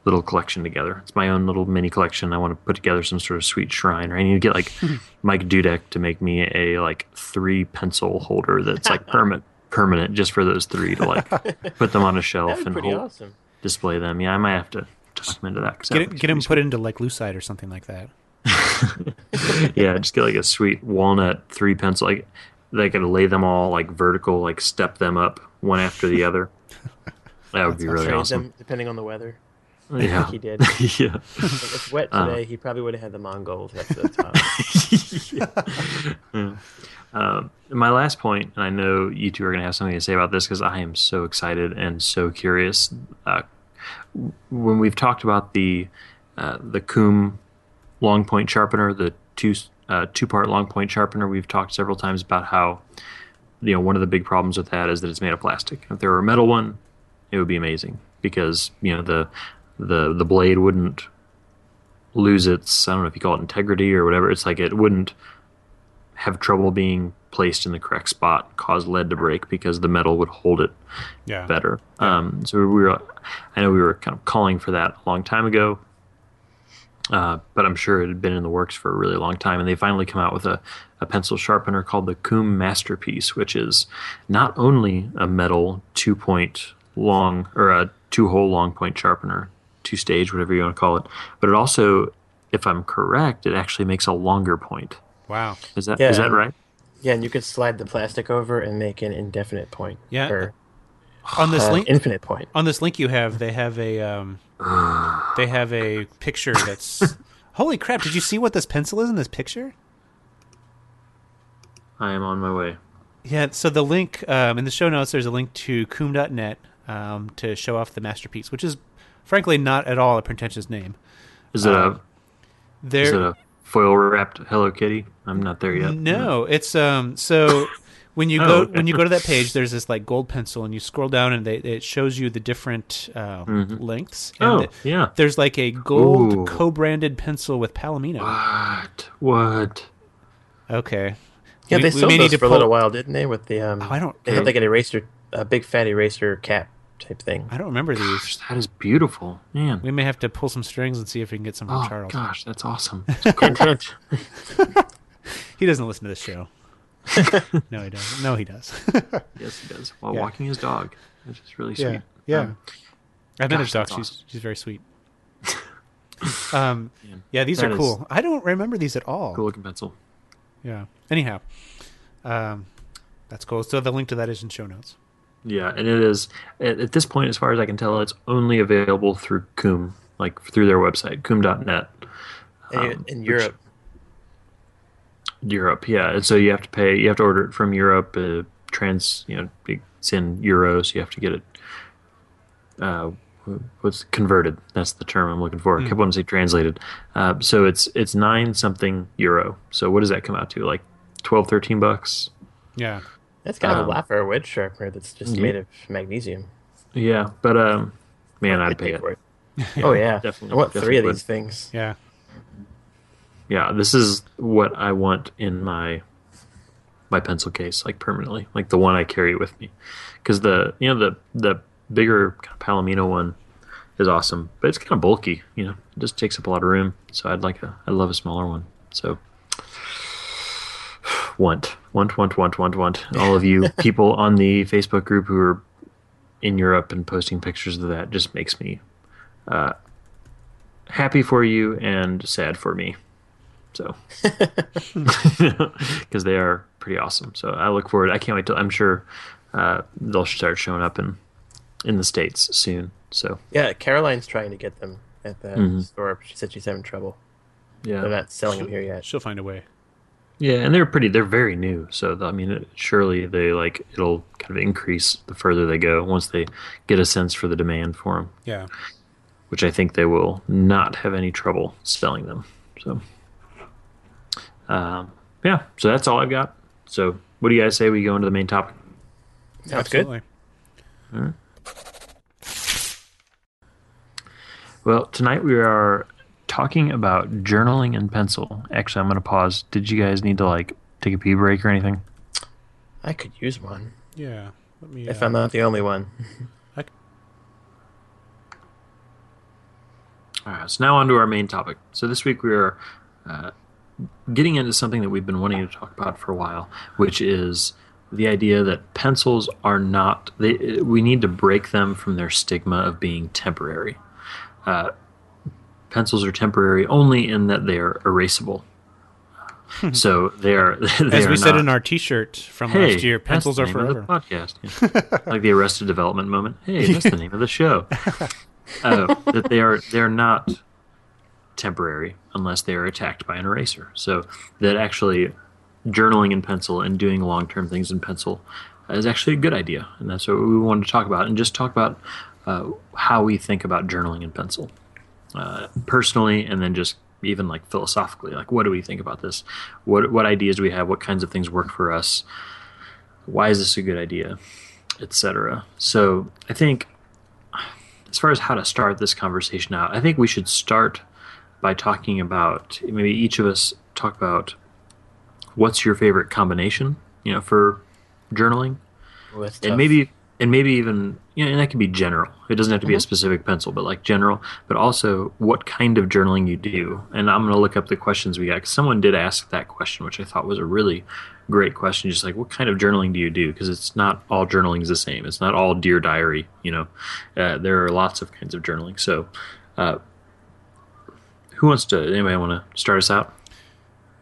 little collection together. It's my own little mini collection. I want to put together some sort of sweet shrine. Or I need to get like Mike Dudek to make me a like three pencil holder that's like permanent permanent just for those three to like put them on a shelf and hold, awesome display them. Yeah, I might have to talk him into that. Get, get him put into like Lucite or something like that. yeah, just get like a sweet walnut three pencil. Like they could lay them all like vertical, like step them up one after the other. That would be really awesome. Them, depending on the weather. I yeah, he did. yeah, if it's wet uh. today, uh, he probably would have had the Mongols at the top. yeah. Um, my last point, and I know you two are going to have something to say about this because I am so excited and so curious. Uh, when we've talked about the uh, the KUM long point sharpener, the two uh, two part long point sharpener, we've talked several times about how you know one of the big problems with that is that it's made of plastic. If there were a metal one, it would be amazing because you know the the the blade wouldn't lose its I don't know if you call it integrity or whatever. It's like it wouldn't have trouble being placed in the correct spot, cause lead to break because the metal would hold it yeah. better. Yeah. Um, so we were, I know we were kind of calling for that a long time ago, uh, but I'm sure it had been in the works for a really long time. And they finally come out with a, a pencil sharpener called the KUM Masterpiece, which is not only a metal two point long or a two hole long point sharpener, two stage, whatever you want to call it, but it also, if I'm correct, it actually makes a longer point. Wow. Is that yeah. is that right? Yeah, and you could slide the plastic over and make an indefinite point. Yeah. Or, on this uh, link, infinite point. On this link you have, they have a um, they have a picture that's. holy crap! Did you see what this pencil is in this picture? I am on my way. Yeah, so the link um, in the show notes, there's a link to KUM.net um, to show off the masterpiece, which is frankly not at all a pretentious name. Is it um, a? There, is it a foil wrapped Hello Kitty? I'm not there yet. No, it's um. So when you oh, go when you go to that page, there's this like gold pencil, and you scroll down, and they, it shows you the different uh, mm-hmm. lengths. And oh, the, yeah. There's like a gold Ooh. co-branded pencil with Palomino. What? What? Okay. Yeah, we, they sold those for pull... a little while, didn't they? With the um, oh, I don't. They had like an eraser, a big fat eraser cap type thing. I don't remember these. Gosh, that is beautiful, man. We may have to pull some strings and see if we can get some from oh, Charles. Gosh, that's awesome. he doesn't listen to this show. no, he doesn't. No, he does. yes, he does. While yeah. walking his dog, which is really sweet. Yeah, yeah. Um, I've met his dog. She's awesome. she's very sweet. Um, yeah, these that are cool. I don't remember these at all. Cool looking pencil. Yeah. Anyhow, um, that's cool. So the link to that is in show notes. Yeah, and it is at, at, this point, as far as I can tell, it's only available through KUM, like through their website, KUM.net. Um, in Europe. Europe, yeah, and so you have to pay. You have to order it from Europe. Uh, trans, you know, it's in euros. You have to get it. Uh, what's converted? That's the term I'm looking for. Mm. I kept wanting to say translated. Uh, so it's it's nine something euro. So what does that come out to? Like 12, 13 bucks. Yeah. That's kind of um, a lot for a wood sharpener that's just yeah. made of magnesium. Yeah, but um, man, I'd, I'd pay it. it. oh yeah, definitely. I want definitely three of would. these things. Yeah. Yeah, this is what I want in my my pencil case, like permanently, like the one I carry with me, because the you know the the bigger kind of Palomino one is awesome, but it's kind of bulky. You know, it just takes up a lot of room. So I'd like a, I'd love a smaller one. So want, want, want, want, want, want. All of you people on the Facebook group who are in Europe and posting pictures of that just makes me uh, happy for you and sad for me. So, because they are pretty awesome. So I look forward. I can't wait till I'm sure uh, they'll start showing up in in the states soon. So Yeah, Caroline's trying to get them at the Mhm. store. She said she's having trouble. yeah, They're not selling them here yet. She'll find a way. Yeah, and they're pretty. They're very new, so I mean, it, surely they like it'll kind of increase the further they go once they get a sense for the demand for them, Yeah. which I think they will not have any trouble selling them. So, um, yeah, so that's all I've got. So, what do you guys say we go into the main topic? Sounds good. Absolutely. Well, tonight we are talking about journaling in pencil. Actually, I'm going to pause. Did you guys need to like take a pee break or anything? I could use one Yeah. Let me. if uh, I'm not the only one. I- All right, so now on to our main topic. So this week we are uh, getting into something that we've been wanting to talk about for a while, which is the idea that pencils are not. They, we need to break them from their stigma of being temporary. Uh, pencils are temporary only in that they are erasable. so they are. They As are we said not- in our T-shirt from Hey, last year, pencils are forever. The podcast, yeah. like the Arrested Development moment. Hey, that's the name of the show. Uh, that they are they're not temporary unless they are attacked by an eraser. So that actually journaling in pencil and doing long term things in pencil is actually a good idea, and that's what we wanted to talk about, and just talk about uh, how we think about journaling in pencil uh, personally, and then just even like philosophically, like what do we think about this? What what ideas do we have? What kinds of things work for us? Why is this a good idea, etc. So I think as far as how to start this conversation out, I think we should start by talking about maybe each of us talk about what's your favorite combination, you know, for journaling Well, and maybe and maybe even you know, and that can be general. It doesn't have to be a specific pencil, but like general. But also, what kind of journaling you do. And I'm going to look up the questions we got. 'cause someone did ask that question, which I thought was a really great question. Just like, what kind of journaling do you do? Because it's not all journaling is the same. It's not all dear diary. You know, uh, there are lots of kinds of journaling. So, uh, who wants to? Anybody want to start us out?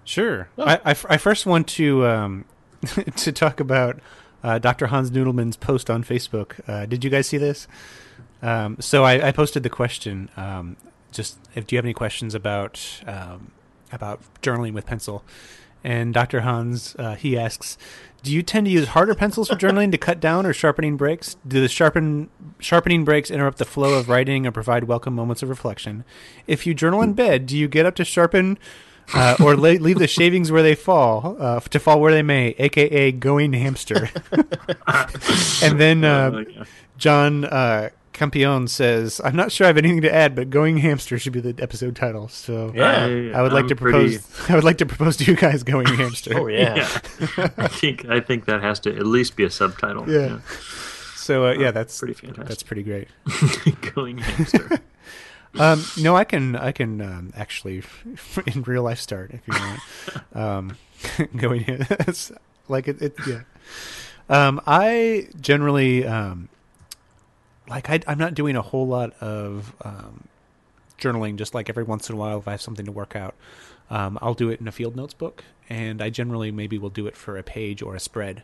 Sure. I, I f- I first want to um, to talk about uh, Dr. Hans Noodleman's post on Facebook. Uh, did you guys see this? Um, so I, I posted the question. Um, just if do you have any questions about um, about journaling with pencil? And Dr. Hans uh, he asks, "Do you tend to use harder pencils for journaling to cut down or sharpening breaks? Do the sharpen sharpening breaks interrupt the flow of writing or provide welcome moments of reflection? If you journal in bed, do you get up to sharpen?" uh, or la- leave the shavings where they fall uh, to fall where they may, aka going hamster. and then uh, John uh, Campion says, "I'm not sure I have anything to add, but going hamster should be the episode title." So Yeah. I would like I'm to pretty- propose. I would like to propose to you guys going hamster. Oh yeah. Yeah, I think I think that has to at least be a subtitle. Yeah. So uh, yeah, that's pretty fantastic. that's pretty great. Going hamster. Um, no, I can I can um, actually in real life start if you want. um, going here, it's like it, it yeah. Um, I generally um, like I, I'm not doing a whole lot of um, journaling. Just like every once in a while, if I have something to work out, um, I'll do it in a field notes book, and I generally maybe will do it for a page or a spread.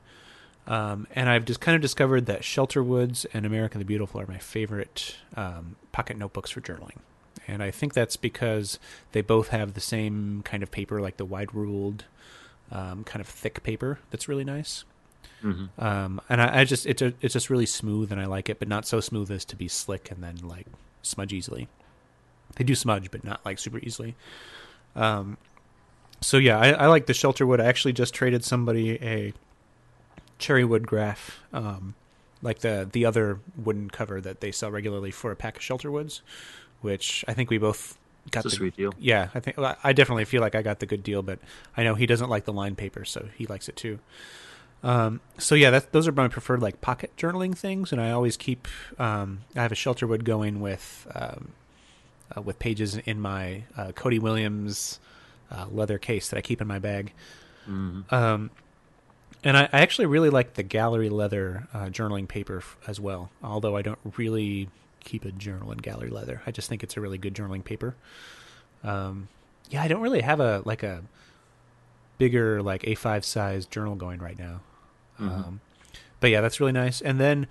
Um, and I've just kind of discovered that Shelterwoods and American the Beautiful are my favorite um, pocket notebooks for journaling. And I think that's because they both have the same kind of paper, like the wide ruled, um, kind of thick paper that's really nice. Hmm Um, and I, I just it's a, it's just really smooth, and I like it, but not so smooth as to be slick and then like smudge easily. They do smudge, but not like super easily. Um, so yeah, I, I like the Shelterwood. I actually just traded somebody a cherry wood graph, um, like the the other wooden cover that they sell regularly for a pack of Shelterwoods, which I think we both got It's a the sweet deal. yeah, I think well, I definitely feel like I got the good deal, but I know he doesn't like the line paper, so he likes it too. Um, so yeah, that, those are my preferred like pocket journaling things, and I always keep. Um, I have a Shelterwood going with um, uh, with pages in my uh, Cody Williams uh, leather case that I keep in my bag. Um, and I, I actually really like the gallery leather uh, journaling paper f- as well. Although I don't really keep a journal in gallery leather, I just think it's a really good journaling paper. Um, yeah, I don't really have a like a bigger like A5 size journal going right now. Um, but yeah, that's really nice. And then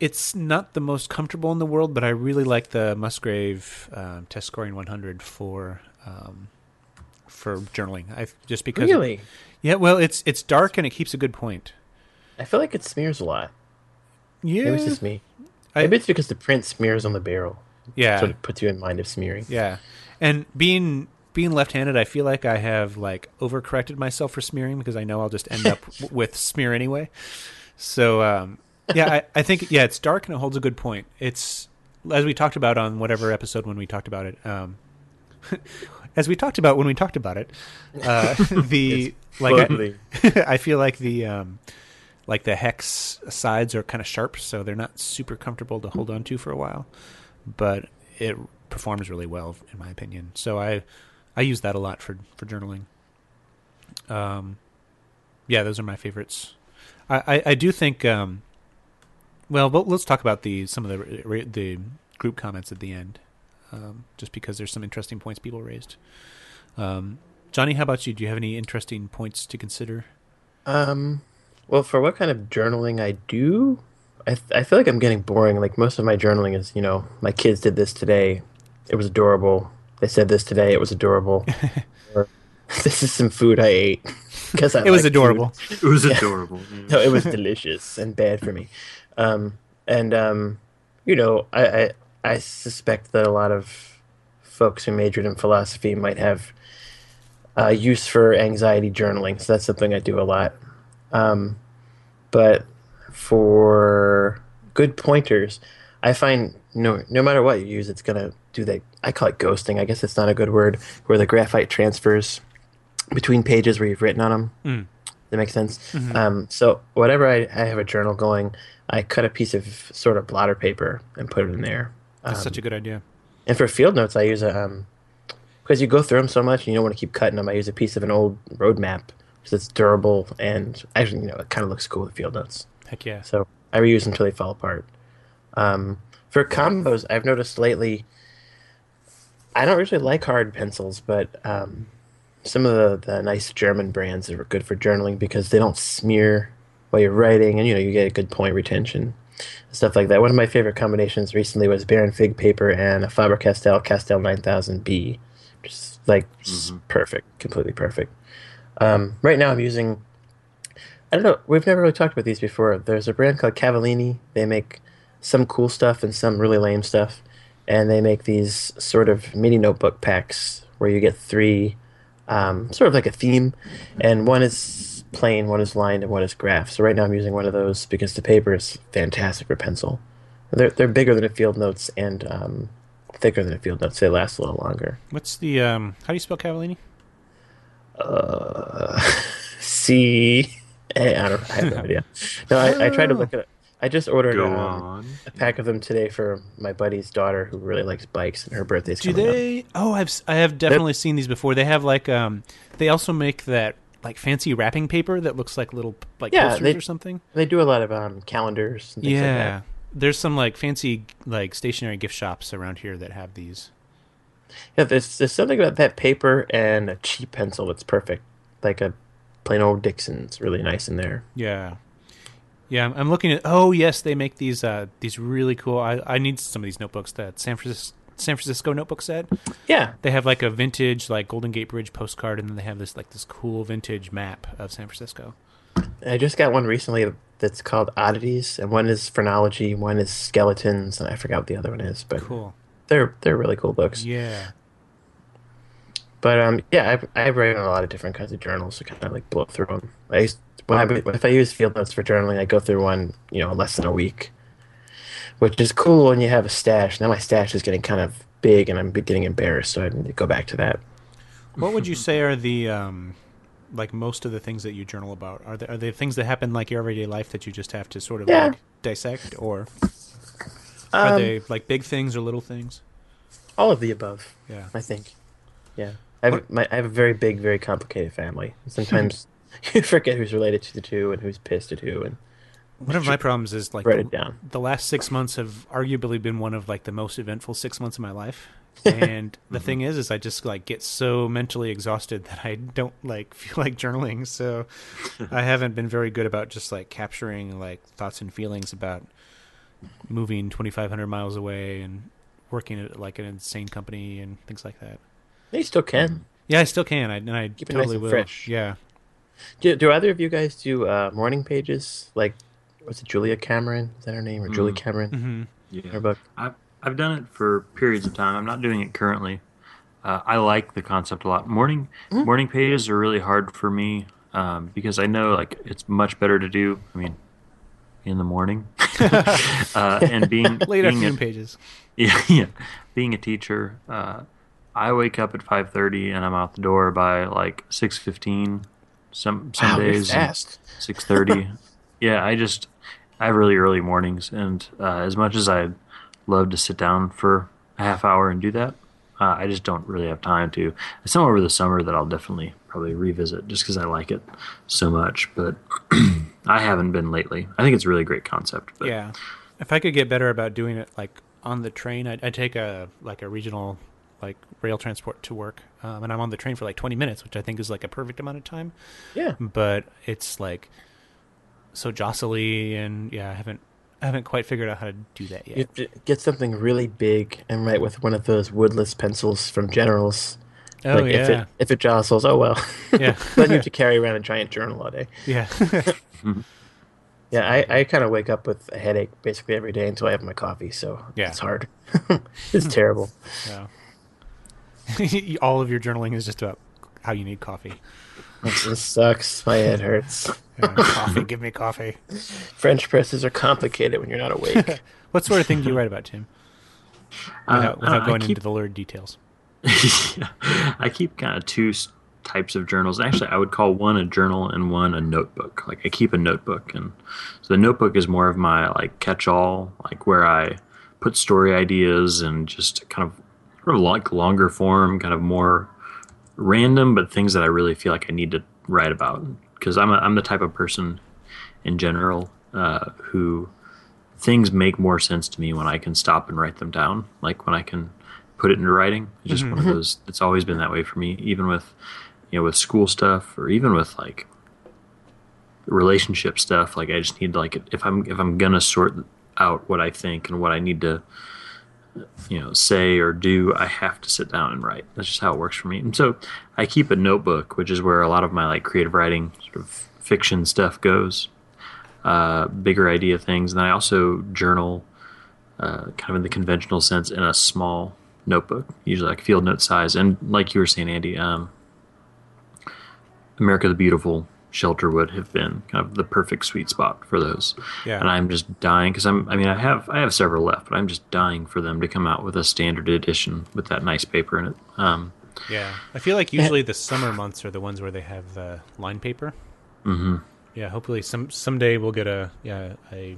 it's not the most comfortable in the world, but I really like the Musgrave um, Test Scoring 100 for um, for journaling. I just because Really? yeah, well, it's it's dark and it keeps a good point. I feel like it smears a lot. Yeah, Maybe it's just me. I- Maybe it's because the print smears on the barrel. yeah, So it puts you in mind of smearing. yeah. And being being left-handed, I feel like I have like overcorrected myself for smearing because I know I'll just end up w- with smear anyway. So um, yeah, I, I think yeah, it's dark and it holds a good point. It's as we talked about on whatever episode when we talked about it. Um, as we talked about when we talked about it, uh, the like I. I feel like the um, like the hex sides are kind of sharp, so they're not super comfortable to hold on to for a while. But it performs really well, in my opinion. So I I use that a lot for for journaling. Um, yeah, those are my favorites. I I, I do think. Um, well, well, let's talk about the some of the the group comments at the end, um, just because there's some interesting points people raised. Um, Johnny, how about you? Do you have any interesting points to consider? Um, well, for what kind of journaling I do, I, th- I feel like I'm getting boring. Like most of my journaling is, you know, my kids did this today. It was adorable. They said this today. It was adorable. or, this is some food I ate because It was adorable. It was adorable. no, it was delicious and bad for me. Um, and um, you know, I, I I suspect that a lot of folks who majored in philosophy might have uh, use for anxiety journaling. So that's something I do a lot. Um, but for good pointers, I find no no matter what you use, it's gonna do they? I call it ghosting. I guess it's not a good word. Where the graphite transfers between pages where you've written on them. Mm. That makes sense. Um, so whatever I, I have a journal going, I cut a piece of sort of blotter paper and put it in there. That's Um, such a good idea. and for field notes, I use a um, because you go through them so much and you don't want to keep cutting them. I use a piece of an old road map because it's durable and actually, you know, it kind of looks cool with field notes. Heck yeah. So I reuse them until they fall apart. Um, for combos, I've noticed lately. I don't usually like hard pencils, but um, some of the, the nice German brands are good for journaling because they don't smear while you're writing, and you know you get a good point retention, stuff like that. One of my favorite combinations recently was Baron Fig paper and a Faber Castell Castell 9000B, just like s- perfect, completely perfect. Um, right now, I'm using I don't know. We've never really talked about these before. There's a brand called Cavallini. They make some cool stuff and some really lame stuff, and they make these sort of mini notebook packs where you get three, um, sort of like a theme, and one is plain, one is lined, and one is graph. So right now I'm using one of those because the paper is fantastic for pencil. They're they're bigger than a field notes and um, thicker than a field notes. They last a little longer. What's the um? How do you spell Cavallini? Uh, C. I don't. I have no idea. No, I, I tried to look at it. I just ordered Go um, a pack of them today for my buddy's daughter who really likes bikes and her birthday's Do coming up. Do they? Oh, I've s- I have definitely seen these before. They have like um. They also make that like fancy wrapping paper that looks like little like Yeah, posters they- or something. They do a lot of um, calendars and things like Yeah. that. There's some like fancy like stationery gift shops around here that have these. Yeah, there's, there's something about that paper and a cheap pencil that's perfect. Like a plain old Dixon's really nice in there. Yeah. Yeah, I'm, looking at. Oh yes, they make these uh these really cool. I I need some of these notebooks that San Francisco San Francisco notebook set. Yeah, They have like a vintage like Golden Gate Bridge postcard, and then they have this like this cool vintage map of San Francisco. I just got one recently that's called Oddities, and one is phrenology, one is skeletons, and I forgot what the other one is, but Cool. they're they're really cool books. Yeah. But um, yeah, I I write on a lot of different kinds of journals to kind of like blow through them. I used, when I if I use field notes for journaling, I go through one you know less than a week, which is cool when you have a stash. Now my stash is getting kind of big, and I'm getting embarrassed, so I need to go back to that. What would you say are the um like most of the things that you journal about? Are there are there things that happen like your everyday life that you just have to sort of Yeah. like dissect, or are Um, they like big things or little things? all of the above. Yeah. I think. Yeah. I have, my, I have a very big, very complicated family. Sometimes you forget who's related to the two and who's pissed at who, and One of my problems is like write the, it down. the last six months have arguably been one of like the most eventful six months of my life. And the mm-hmm. thing is, is I just like get so mentally exhausted that I don't like feel like journaling. So I haven't been very good about just like capturing like thoughts and feelings about moving 2,500 miles away and working at like an insane company and things like that. You still can. Yeah, I still can. I, and I Keep it nice totally and will. fresh. Yeah. Do, do either of you guys do uh, morning pages? Like, what's it, Julia Cameron? Is that her name? Or Julie Mm. Cameron? hmm Yeah. Her book. I've I've done it for periods of time. I'm not doing it currently. Uh, I like the concept a lot. Morning Mm-hmm. morning pages are really hard for me um, because I know like it's much better to do. I mean, in the morning, uh, and being Late being afternoon a, pages. yeah, yeah, being a teacher, uh, I wake up at five thirty and I'm out the door by like six fifteen. Some some Wow, days fast. six thirty. yeah, I just I have really early mornings, and uh, as much as I'd love to sit down for a half hour and do that, uh, I just don't really have time to. It's some over the summer that I'll definitely probably revisit just because I like it so much, but I haven't been lately. I think it's a really great concept. But Yeah. If I could get better about doing it like on the train, I'd, I'd take a like a regional like rail transport to work, um, and I'm on the train for like 20 minutes, which I think is like a perfect amount of time. Yeah. But it's like so jostly, and yeah, I haven't I haven't quite figured out how to do that yet. You have to get something really big and write with one of those woodless pencils from Generals. oh like if yeah, it if it jostles, oh well. yeah, then you have to carry around a giant journal all day. yeah. Yeah, I, I kind of wake up with a headache basically every day until I have my coffee, so Yeah. it's hard. it's terrible. yeah. All of your journaling is just about how you need coffee. This, this sucks. My head hurts. Yeah, coffee, give me coffee. French presses are complicated when you're not awake. What sort of thing do you write about, Tim? Uh, Without, I without don't know, I going keep- into the lurid details. I keep kind of two types of journals. Actually, I would call one a journal and one a notebook. Like I keep a notebook, and so the notebook is more of my like catch-all, like where I put story ideas and just kind of sort of like longer form, kind of more random, but things that I really feel like I need to write about. Because I'm a, I'm the type of person in general uh, who things make more sense to me when I can stop and write them down. Like when I can put it into writing. It's just one of those. It's always been that way for me, even with you know with school stuff or even with like relationship stuff. Like I just need like if I'm if I'm gonna sort out what I think and what I need to you know say or do i have to sit down and write. That's just how it works for me. And so i keep a notebook which is where a lot of my like creative writing sort of fiction stuff goes uh, bigger idea things. And then i also journal uh, kind of in the conventional sense in a small notebook usually like field note size. And like you were saying andy um, america the beautiful Shelterwood have been kind of the perfect sweet spot for those Yeah. and i'm just dying because i'm i mean i have i have several left but i'm just dying for them to come out with a standard edition with that nice paper in it um, Yeah, I feel like usually the summer months are the ones where they have the line paper. mhm. Yeah, hopefully some someday we'll get a yeah a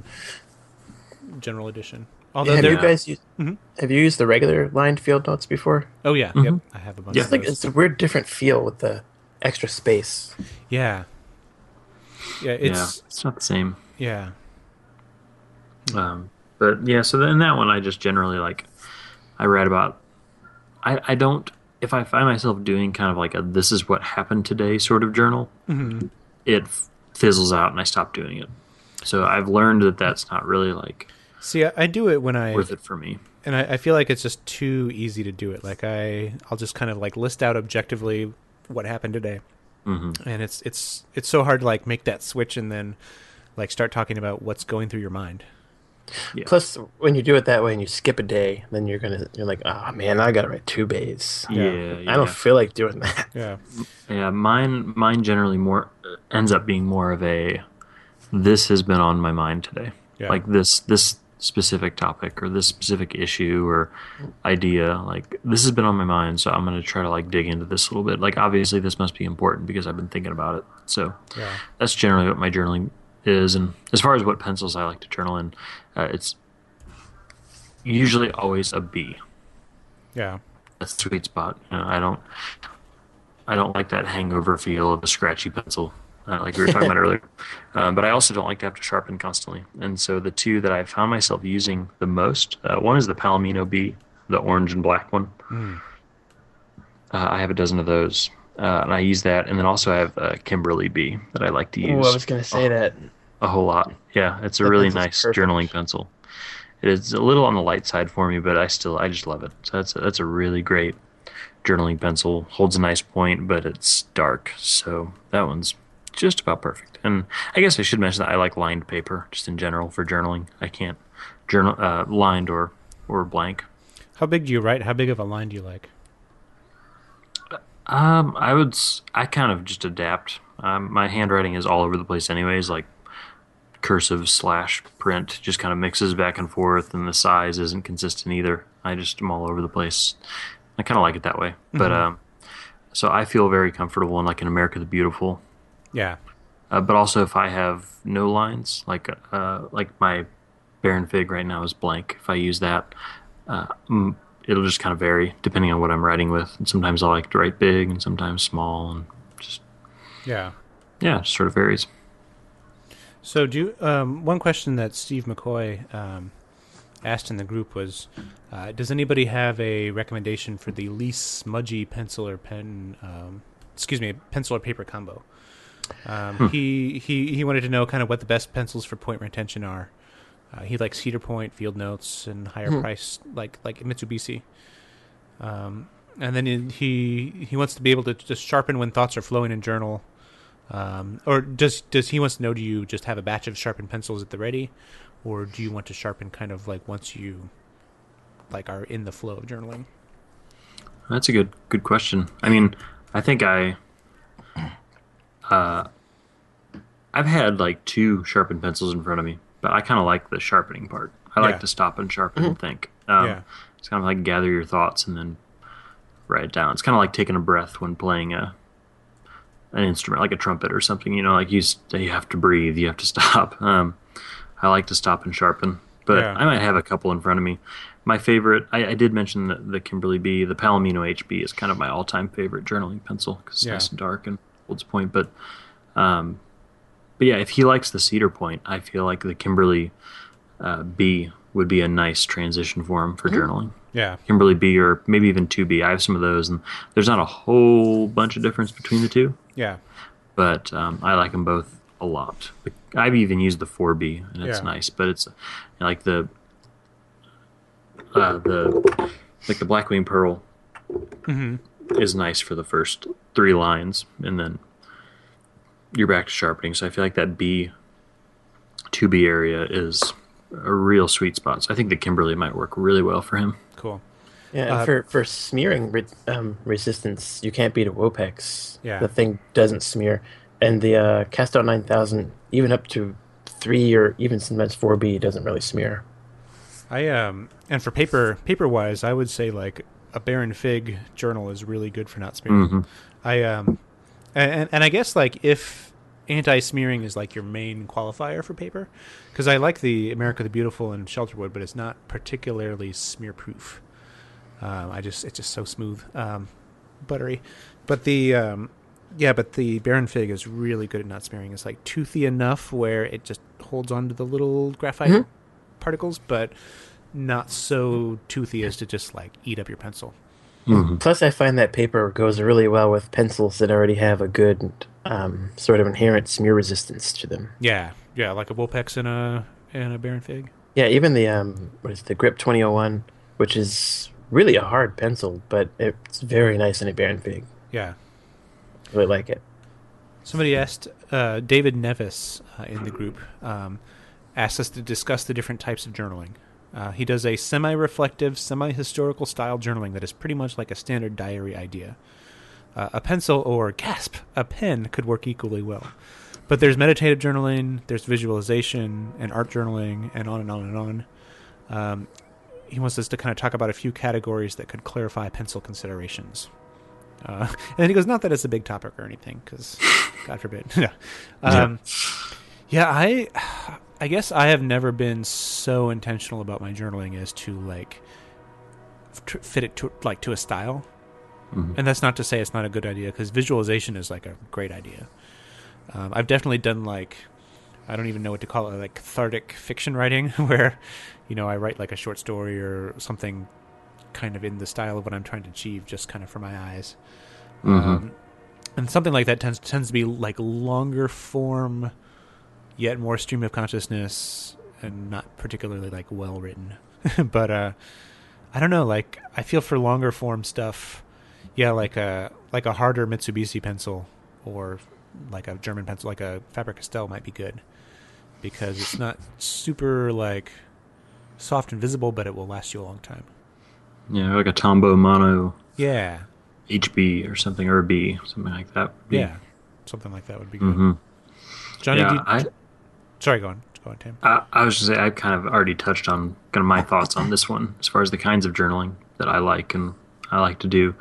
general edition. Although have you guys used, Mhm. have you used the regular lined field notes before? oh yeah, yep, I have a bunch Yeah. of It's like it's a weird different feel with the extra space. yeah, yeah, yeah it's it's not the same yeah, Um, but yeah, so then that one I just generally like. I read about. I I don't if I find myself doing kind of like a this is what happened today sort of journal, Mhm. it fizzles out and I stop doing it. So I've learned that that's not really like See, I, I do it when I worth it for me. and I, I feel like it's just too easy to do it. Like I, I'll just kind of like list out objectively what happened today, hmm and it's it's it's so hard to like make that switch and then like start talking about what's going through your mind. Yeah. Plus, when you do it that way and you skip a day, then you're gonna you're like, oh man, I gotta write two bays. Yeah, Yeah. yeah. I don't feel like doing that. Yeah, Yeah, mine mine generally more ends up being more of a this has been on my mind today. Yeah. Like this this specific topic or this specific issue or idea. Like this has been on my mind, so I'm going to try to like dig into this a little bit. Like obviously this must be important because I've been thinking about it. So Yeah. that's generally what my journaling is. And as far as what pencils I like to journal in, uh, it's usually always a B. Yeah. That's the sweet spot. You know, I don't, I don't like that hangover feel of a scratchy pencil, uh, like we were talking about earlier. Um, but I also don't like to have to sharpen constantly. And so the two that I found myself using the most, uh, one is the Palomino B, the orange and black one. Mm. Uh, I have a dozen of those, uh, and I use that. And then also I have uh, Kimberly B that I like to Oh, use I was gonna say that. a whole lot. Yeah, it's a That really nice perfect. journaling pencil. It is a little on the light side for me, but I still I just love it. So that's a, that's a really great journaling pencil. Holds a nice point, but it's dark, so that one's just about perfect. And I guess I should mention that I like lined paper just in general for journaling. I can't journal uh, lined or or blank. How big do you write? How big of a line do you like? Um, I would. I kind of just adapt. Um, my handwriting is all over the place, anyways. Like cursive slash print, just kind of mixes back and forth, and the size isn't consistent either. I just am all over the place. I kind of like it that way. But um, so I feel very comfortable in like in America the Beautiful. Yeah. Uh, but also, if I have no lines, like uh, like my Baron Fig right now is blank. If I use that, uh, it'll just kind of vary depending on what I'm writing with. And sometimes I like to write big, and sometimes small, and just Yeah. yeah, it sort of varies. So, do you, um, one question that Steve McCoy um, asked in the group was, uh, does anybody have a recommendation for the least smudgy pencil or pen? Um, excuse me, pencil or paper combo. Um, He he he wanted to know kind of what the best pencils for point retention are. Uh, he likes Cedar Pointe, Field Notes, and higher price like like Mitsubishi. Um, and then he he wants to be able to just sharpen when thoughts are flowing in journal. Um, or does does he wants to know? Do you just have a batch of sharpened pencils at the ready, or do you want to sharpen kind of like once you like are in the flow of journaling? That's a good good question. I mean, I think I uh I've had like two sharpened pencils in front of me, but I kind of like the sharpening part. I Yeah. like to stop and sharpen and think. Um, Yeah. It's kind of like gather your thoughts and then write it down. It's kind of like taking a breath when playing a an instrument like a trumpet or something. You know, like you s- you have to breathe, you have to stop. Um, I like to stop and sharpen, but Yeah. I might have a couple in front of me. My favorite, I, I did mention the, the Kimberly B. The Palomino HB is kind of my all-time favorite journaling pencil because it's Yeah. nice and dark and holds point. But, um, but yeah, if he likes the Cedar Pointe, I feel like the Kimberly uh, B would be a nice transition for him for journaling. Yeah, Kimberly B or maybe even 2B. I have some of those, and there's not a whole bunch of difference between the two, yeah, but um, I like them both a lot. I've even used the 4B, and it's Yeah. nice, but it's like the uh, the like the Blackwing Pearl hmm is nice for the first three lines, and then you're back to sharpening. So I feel like that B, 2B area is a real sweet spot. So I think the Kimberly might work really well for him. cool. Yeah, and Uh, for for smearing re- um, resistance, you can't beat a Wopex. Yeah. the thing doesn't smear, and the uh, Castell nine thousand, even up to three or even sometimes four B, doesn't really smear. I um and for paper paper wise, I would say like a Baron Fig journal is really good for not smearing. Mhm. I um and and I guess like if anti smearing is like your main qualifier for paper, because I like the America the Beautiful and Shelterwood, but it's not particularly smear proof. Um, I just it's just so smooth, um, buttery. But the um, yeah, but the Baron Fig is really good at not smearing. It's like toothy enough where it just holds on to the little graphite Mhm. particles, but not so toothy as to just like eat up your pencil. Mm-hmm. Plus, I find that paper goes really well with pencils that already have a good um, sort of inherent smear resistance to them. Yeah, yeah, like a Wopex and a and a Baron Fig. Yeah, even the um, what is it, the Grip twenty oh one, which is really a hard pencil, but it's very nice in a Baron Fig. Yeah. Really like it. Somebody asked uh, David Nevis uh, in the group um, asked us to discuss the different types of journaling. Uh, he does a semi-reflective, semi-historical style journaling that is pretty much like a standard diary idea. Uh, a pencil or gasp, a pen could work equally well. But there's meditative journaling, there's visualization, and art journaling, and on and on and on. Um, he wants us to kind of talk about a few categories that could clarify pencil considerations. Uh, and then he goes, not that it's a big topic or anything, because God forbid. yeah. Um, yeah, I, I guess I have never been so intentional about my journaling as to like fit it to like to a style. Mhm. And that's not to say it's not a good idea, because visualization is like a great idea. Um, I've definitely done like I don't even know what to call it, like cathartic fiction writing, where you know I write like a short story or something kind of in the style of what I'm trying to achieve, just kind of for my eyes. Mhm. Um, and something like that tends tends to be like longer form, yet more stream of consciousness, and not particularly like well written. but uh, I don't know. Like I feel for longer form stuff, yeah, like a like a harder Mitsubishi pencil or like a German pencil, like a Faber Castell might be good because it's not super like soft and visible, but it will last you a long time. Yeah, like a Tombow Mono Yeah, HB or something, or a B, something like that. yeah, something like that would be good. hmm Johnny, Yeah, you- I, sorry, go on, go on, Tim. I, I was just say I've kind of already touched on kind of my thoughts on this one as far as the kinds of journaling that I like and I like to do.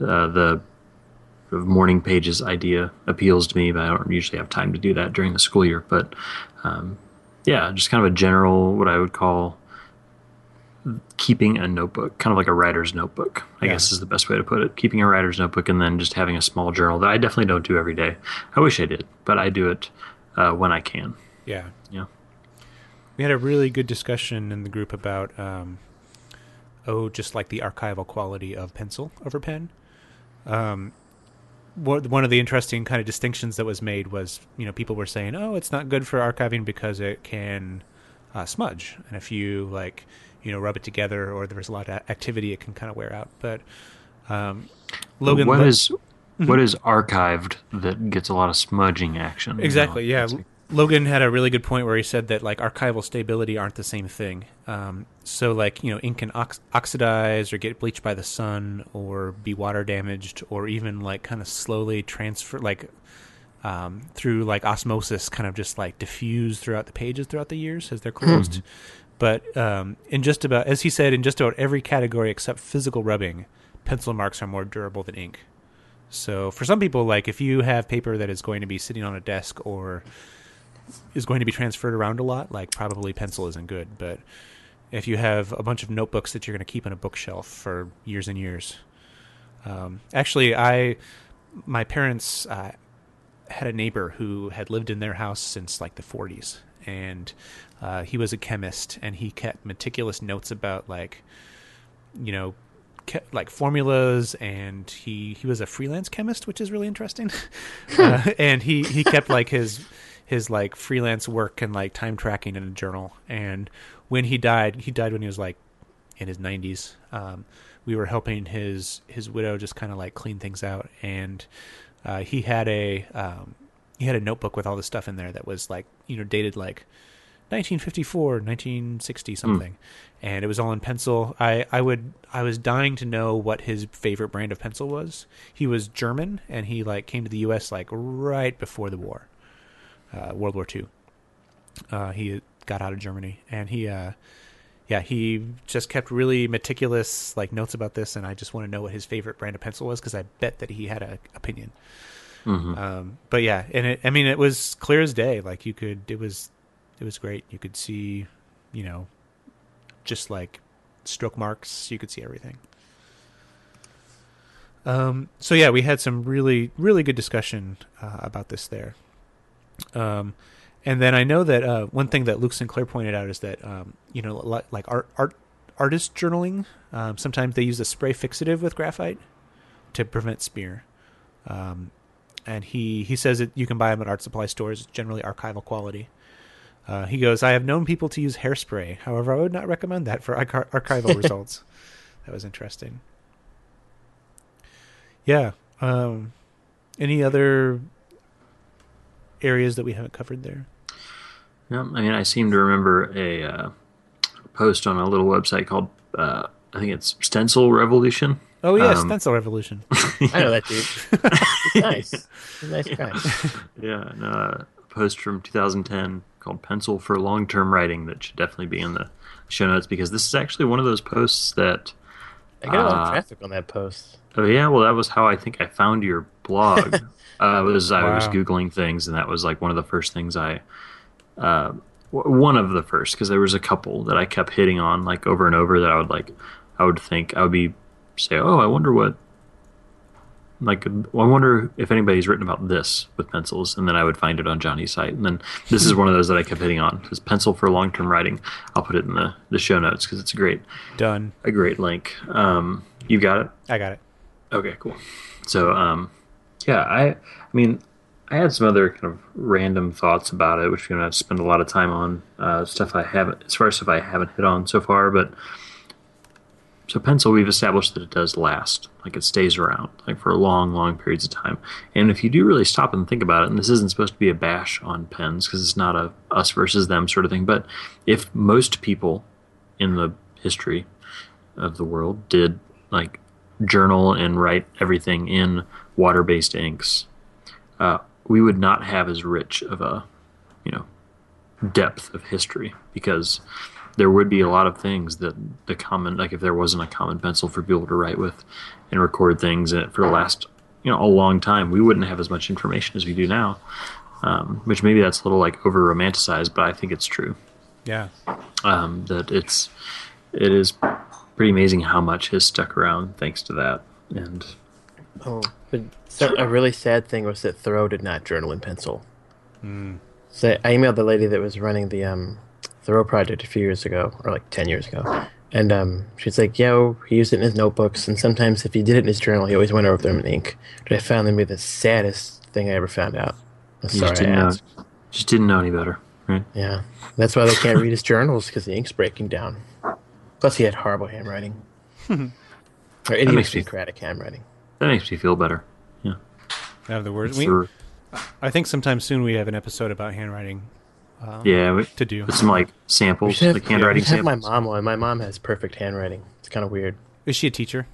Uh, the sort of morning pages idea appeals to me, but I don't usually have time to do that during the school year. But um, yeah, just kind of a general what I would call keeping a notebook, kind of like a writer's notebook. I Yeah. guess is the best way to put it. Keeping a writer's notebook and then just having a small journal that I definitely don't do every day. I wish I did, but I do it uh, when I can. Yeah, Yeah. we had a really good discussion in the group about um, oh, just like the archival quality of pencil over pen. Um, one of the interesting kind of distinctions that was made was, you know, people were saying, oh, it's not good for archiving because it can uh, smudge, and if you like, you know, rub it together or there's a lot of activity, it can kind of wear out. But um, Logan, what Lo- is what is archived that gets a lot of smudging action? you know? Exactly. Yeah. Logan had a really good point where he said that like archival stability aren't the same thing. Um, so like you know ink can ox- oxidize or get bleached by the sun or be water damaged or even like kind of slowly transfer like um, through like osmosis kind of just like diffuse throughout the pages throughout the years as they're closed. But um, in just about as he said in just about every category except physical rubbing, pencil marks are more durable than ink. So for some people, like if you have paper that is going to be sitting on a desk or is going to be transferred around a lot, like probably pencil isn't good. But if you have a bunch of notebooks that you're going to keep on a bookshelf for years and years, um, actually, I my parents uh, had a neighbor who had lived in their house since like the 40s, and uh, he was a chemist, and he kept meticulous notes about like you know like formulas and he he was a freelance chemist which is really interesting uh, and he he kept like his his like freelance work and like time tracking in a journal. And when he died he died when he was like in his 90s um, we were helping his his widow just kind of like clean things out. And uh, he had a um, he had a notebook with all the stuff in there that was like you know dated like 1954 1960 something. And it was all in pencil. I i would i was dying to know what his favorite brand of pencil was. He was german and he like came to the us like right before the war uh, world war ii uh, he got out of germany and he uh yeah he just kept really meticulous like notes about this and i just want to know what his favorite brand of pencil was because i bet that he had an opinion Mhm. um, but yeah, and it, I mean, it was clear as day. Like you could, it was, it was great. You could see, you know, just like stroke marks. You could see everything. Um, so yeah, we had some really, really good discussion uh, about this there. Um, and then I know that uh, one thing that Luke Sinclair pointed out is that um, you know, li- like art, art, artist journaling. Um, sometimes they use a spray fixative with graphite to prevent smear. Um, and he he says that you can buy them at art supply stores, generally archival quality. Uh, he goes, I have known people to use hairspray. However, I would not recommend that for archi- archival results. That was interesting. Yeah. Um, any other areas that we haven't covered there? Yeah, I mean, I seem to remember a uh, post on a little website called uh, I think it's Stencil Revolution. Oh yes, Um, Stencil Revolution. I know that dude. He's nice. He's a nice guy. yeah, and, uh, a post from 2010 called Pencil for Long Term Writing that should definitely be in the show notes because this is actually one of those posts that. I got a lot of Uh, traffic on that post. Oh yeah, well that was how I think I found your blog. uh, was I was googling things, and that was like one of the first things I, uh, w- one of the first because there was a couple that I kept hitting on like over and over that I would like, I would think I would be say, oh, I wonder what, like, I wonder if anybody's written about this with pencils, and then I would find it on Johnny's site, and then this is one of those that I kept hitting on. This pencil for long term writing. I'll put it in the the show notes because it's a great Done. a great link. Um, you got it. I got it. Okay, cool. So, um, yeah, I, I mean, I had some other kind of random thoughts about it, which we're gonna have to spend a lot of time on. Uh, stuff I haven't, as far as stuff I haven't hit on so far, but so pencil, we've established that it does last, like it stays around, like for long, long periods of time. And if you do really stop and think about it, and this isn't supposed to be a bash on pens because it's not a us versus them sort of thing, but if most people in the history of the world did like journal and write everything in water-based inks, uh, we would not have as rich of a, you know, depth of history because there would be a lot of things that the common, like if there wasn't a common pencil for people to write with and record things for the last, you know, a long time, we wouldn't have as much information as we do now. Um, which maybe that's a little like over romanticized, but I think it's true Yeah. um, that it's it is pretty amazing how much has stuck around thanks to that. And Oh, but so, a really sad thing was that Thoreau did not journal in pencil. So I emailed the lady that was running the um, Thoreau project a few years ago, or like ten years ago, and um, she's like, "Yo, he used it in his notebooks, and sometimes if he did it in his journal, he always went over them in ink." But I found them to be the saddest thing I ever found out. I'm sorry, just I didn't know, asked. just didn't know any better, right? Yeah, that's why they can't read his journals because the ink's breaking down. Plus, he had horrible handwriting, or makes me- idiosyncratic handwriting. That makes me feel better. Yeah, I have the words. We, the- I think sometime soon we have an episode about handwriting um, yeah. We, to do. with some like samples, have, like handwriting we should have my mom on. My mom has perfect handwriting. It's kind of weird. Is she a teacher?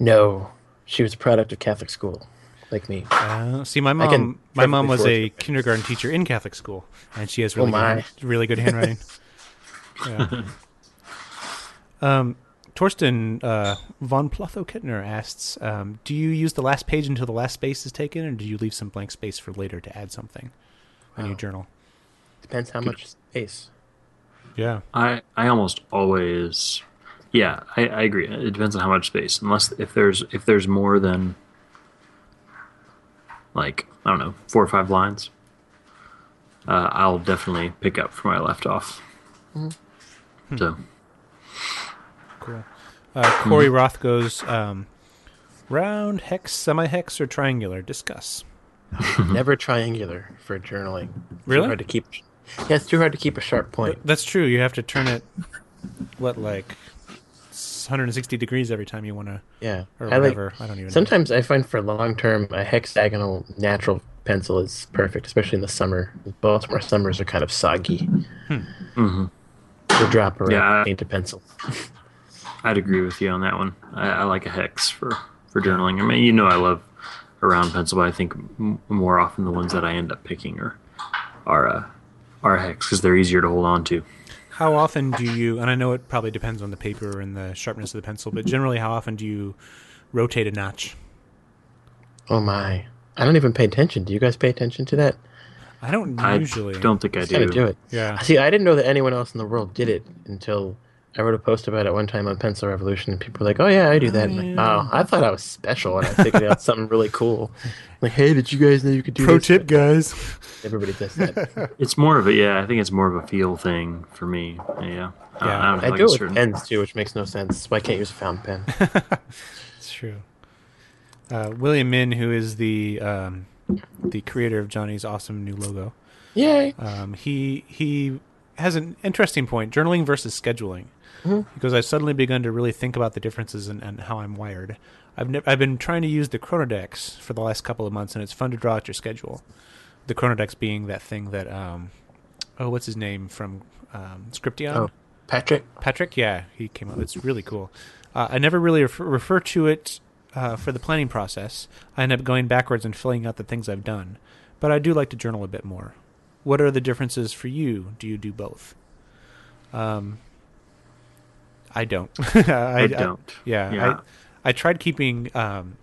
No, she was a product of Catholic school, like me. Uh, see, my mom, my mom was a it. kindergarten teacher in Catholic school, and she has really, Oh, good, really good handwriting. yeah. Um, Torsten uh, von Plotho Kittner asks, um, "Do you use the last page until the last space is taken, or do you leave some blank space for later to add something when you Oh. journal?" Depends how much space. Yeah, I I almost always, yeah, I, I agree. It depends on how much space. Unless if there's if there's more than like I don't know four or five lines, uh, I'll definitely pick up from where I left off. So cool. Uh, Corey Roth goes, um, "Round, hex, semi-hex, or triangular? Discuss." Never triangular for journaling. Really? Too hard to keep. Yeah, it's too hard to keep a sharp point. That's true. You have to turn it, what, like 160 degrees every time you want to, Yeah, or I like. whatever. I don't even. know. Sometimes I find for long term a hexagonal natural pencil is perfect, especially in the summer. Baltimore summers are kind of soggy. mhm. The drop around Yeah. painted pencil. I'd agree with you on that one. I, I like a hex for for journaling. I mean, you know, I love a round pencil, but I think m- more often the ones that I end up picking are are uh, are hex because they're easier to hold on to. How often do you? And I know it probably depends on the paper and the sharpness of the pencil, but generally, how often do you rotate a notch? Oh my! I don't even pay attention. Do you guys pay attention to that? I don't usually. I usually. don't think I Just gotta do. do it. Yeah. See, I didn't know that anyone else in the world did it until I wrote a post about it one time on Pencil Revolution, and people were like, "Oh yeah, I do that." I'm like, oh, I thought I was special, and I figured out something really cool. like, hey, did you guys know you could do this? Pro this? tip, guys. Everybody does that. It's more of a yeah. I think it's more of a feel thing for me. Yeah. I- Yeah. I, don't I have do like a it with certain- pens too, which makes no sense. Why can't you use a fountain pen? It's true. Uh, William Min, who is the um, the creator of Johnny's awesome new logo, Yay! um, he he has an interesting point: journaling versus scheduling. Because I've suddenly begun to really think about the differences and how I'm wired. I've never I've been trying to use the Chronodex for the last couple of months, and it's fun to draw out your schedule. The Chronodex being that thing that um, oh, what's his name from um, Scription? Oh, Patrick. Patrick, yeah, he came up. It's really cool. Uh, I never really refer, refer to it uh, for the planning process. I end up going backwards and filling out the things I've done, but I do like to journal a bit more. what are the differences for you? Do you do both? Um, I don't. I, I don't. yeah, Yeah. I I tried keeping. Um,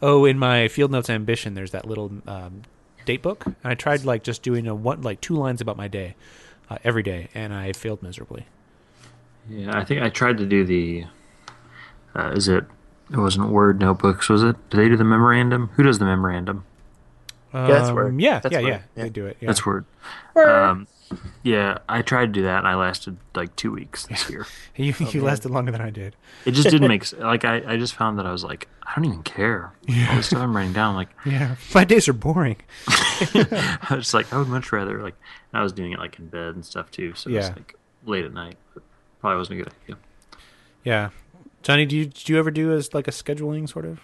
oh, in my field notes ambition, there's that little um, date book, and I tried like just doing a one like two lines about my day uh, every day, and I failed miserably. Yeah, I think I tried to do the. Uh, is it? It wasn't Word notebooks, was it? Do they do the memorandum? Who does the memorandum? Um, that's Word. Yeah, That's yeah, Word, yeah, yeah. They do it. Yeah. That's Word. Um, yeah, I tried to do that, and I lasted like two weeks this year. you you man. lasted longer than I did. It just didn't make s- like I, I just found that I was like I don't even care. All the stuff I'm writing down, like Yeah, my days are boring. I was just like I would much rather like I was doing it like in bed and stuff too, so it's Yeah. like late at night. But probably wasn't a good idea. Yeah, Johnny, do you do you ever do as like a scheduling sort of?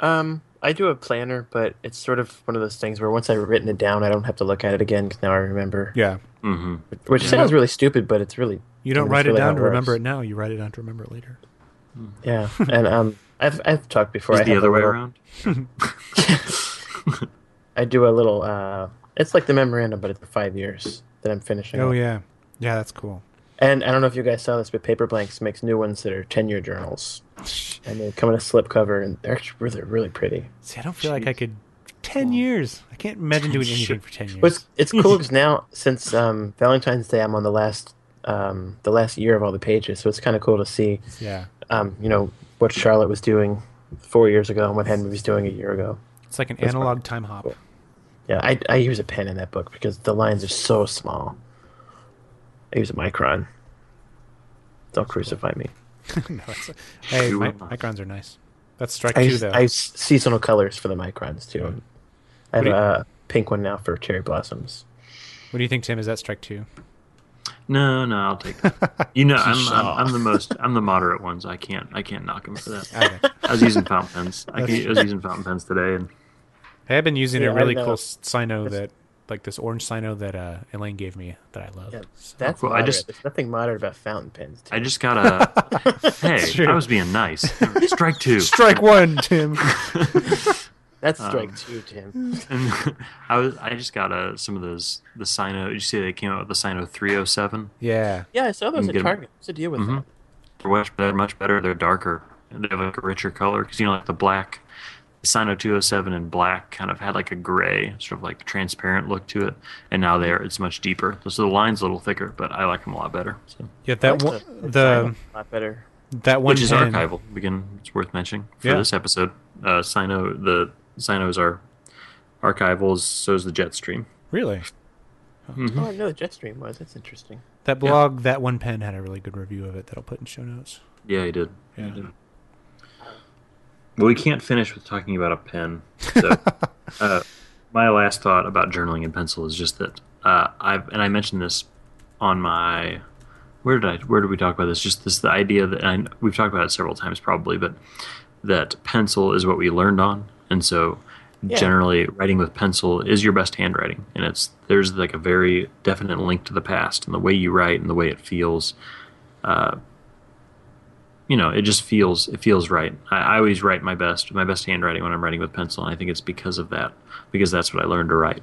Um, I do a planner, but it's sort of one of those things where once I've written it down, I don't have to look at it again because now I remember. Yeah, hmm Which sounds really stupid, but it's really you don't That's write it really down to remember it now. You write it down to remember it later. yeah. and um, I've I've talked before. Is I the other way little- around? I do a little. Uh, it's like the memorandum, but it's for five years that I'm finishing. Oh up. yeah, yeah, that's cool. And I don't know if you guys saw this, but Paperblanks makes new ones that are ten-year journals, and they come in a slipcover, and they're actually really really pretty. See, I don't feel like I could. Ten years. I can't imagine doing anything for ten years. But it's, it's cool because now since um, Valentine's Day, I'm on the last um, the last year of all the pages, so it's kind of cool to see. yeah, um, you know what Charlotte was doing four years ago and what Henry was doing a year ago. it's like an That's analog time hop. Cool. Yeah, I, I use a pen in that book because the lines are so small. I use a micron. Don't crucify me. no, hey, You mi- will not. microns are nice. That's strike I two use, though. I use seasonal colors for the microns too. I have you- a pink one now for cherry blossoms. What do you think, Tim? Is that strike two? No, no, I'll take that. You know, I'm, I'm I'm the most I'm the moderate ones. I can't I can't knock him for that. Okay. I was using fountain pens. I, can, I was using fountain pens today, and Hey, I've been using Yeah, a I really cool Signo that, like this orange Signo that uh, Elaine gave me that I love. Yeah, So- That's cool. I just- There's nothing moderate about fountain pens. Too. I just got a. hey, true. I was being nice. Strike two. strike one, Tim. That's um, strike two, Tim. And I was I just got a some of those the Signo. Did you see they came out with the Signo 307? yeah, Yeah, I saw those You at. Target. What's the deal with Mhm. that? They're much better. Much better. They're darker. And they have like a richer color because you know like the black. The Signo 207 in black kind of had like a gray, sort of like transparent look to it, and now there it's much deeper. So the line's a little thicker, but I like them a lot better. So. yeah. That like one, the, the a lot better. that one which is pen- archival. Again, it's worth mentioning for Yeah. this episode. Uh, Signo, the Signos are archival. So is the Jetstream. Really, Mm-hmm. Oh, I know the Jetstream was. That's interesting. that blog, that one pen had a really good review of it that I'll put in show notes. Yeah, he did. Yeah. He did. Well, we can't finish with talking about a pen. So, uh, my last thought about journaling in pencil is just that uh, I've and I mentioned this on my where did I where did we talk about this? Just this the idea that I, we've talked about it several times probably, but that pencil is what we learned on, and so Yeah. generally writing with pencil is your best handwriting, and it's there's like a very definite link to the past and the way you write and the way it feels. Uh, you know, it just feels it feels right. I, I always write my best my best handwriting when I'm writing with pencil, and I think it's because of that because that's what I learned to write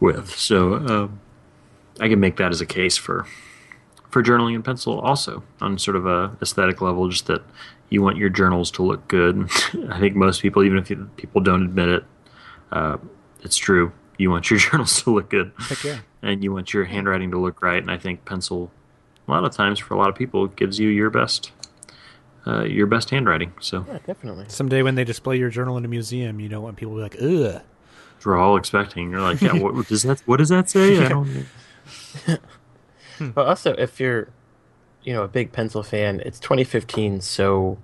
with. So um, I can make that as a case for for journaling in pencil also on sort of a aesthetic level, just that you want your journals to look good. I think most people, even if you, people don't admit it, uh, it's true. You want your journals to look good Heck yeah. and you want your handwriting to look right. And I think pencil, a lot of times for a lot of people, gives you your best, uh, your best handwriting. So Yeah, definitely. Someday when they display your journal in a museum, you don't want people to be like, ugh. we're all expecting. You're like, yeah, what does that? What does that say? I don't. But also, if you're, you know, a big pencil fan, it's 2015, so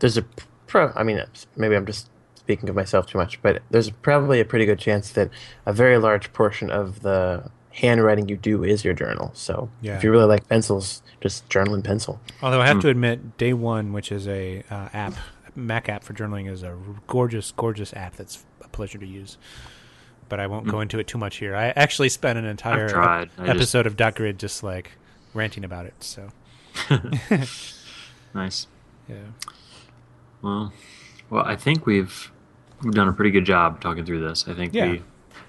there's a pro. I mean, maybe I'm just speaking of myself too much, but there's probably a pretty good chance that a very large portion of the handwriting you do is your journal. So Yeah. if you really like pencils, just journal in pencil. Although I Hmm. have to admit, Day One, which is a uh, app, Mac app for journaling, is a gorgeous, gorgeous app that's a pleasure to use. But I won't go into it too much here. I actually spent an entire Hmm. tried. Just- episode of Dot Grid just like ranting about it. So Nice. yeah, Well, well, I think we've we've done a pretty good job talking through this. I think Yeah. we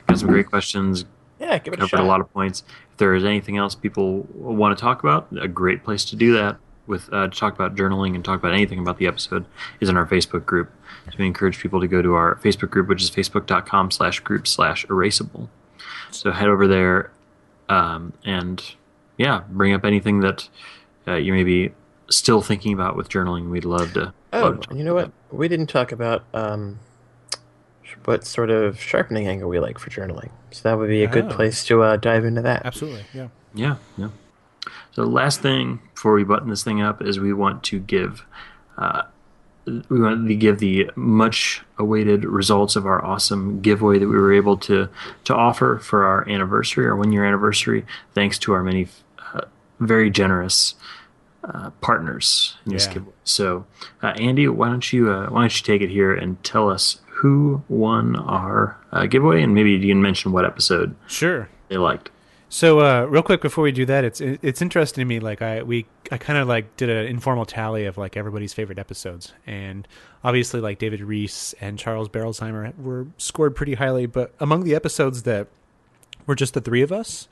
got some great questions, Yeah, give it a covered shot. a lot of points. If there is anything else people want to talk about, a great place to do that with uh, to talk about journaling and talk about anything about the episode is in our Facebook group. So we encourage people to go to our Facebook group, which is facebook.com slash group slash erasable. So head over there um, and yeah, bring up anything that uh, you may be still thinking about with journaling. We'd love to. Oh, love to you know what? We didn't talk about um, what sort of sharpening angle we like for journaling. So that would be a good Oh. place to uh, dive into that. Absolutely. Yeah. Yeah, yeah. So the last thing before we button this thing up is we want to give uh, we want to give the much awaited results of our awesome giveaway that we were able to to offer for our anniversary, our one year anniversary, thanks to our many uh, very generous uh, partners in this Yeah. giveaway. So, uh, Andy, why don't you uh, why don't you take it here and tell us who won our uh, giveaway, and maybe you can mention what episode Sure. they liked. So, uh, real quick before we do that, it's it's interesting to me. Like I we I kind of like did an informal tally of like everybody's favorite episodes, and obviously like David Rees and Charles Berolzheimer were scored pretty highly. But among the episodes that were just the three of us,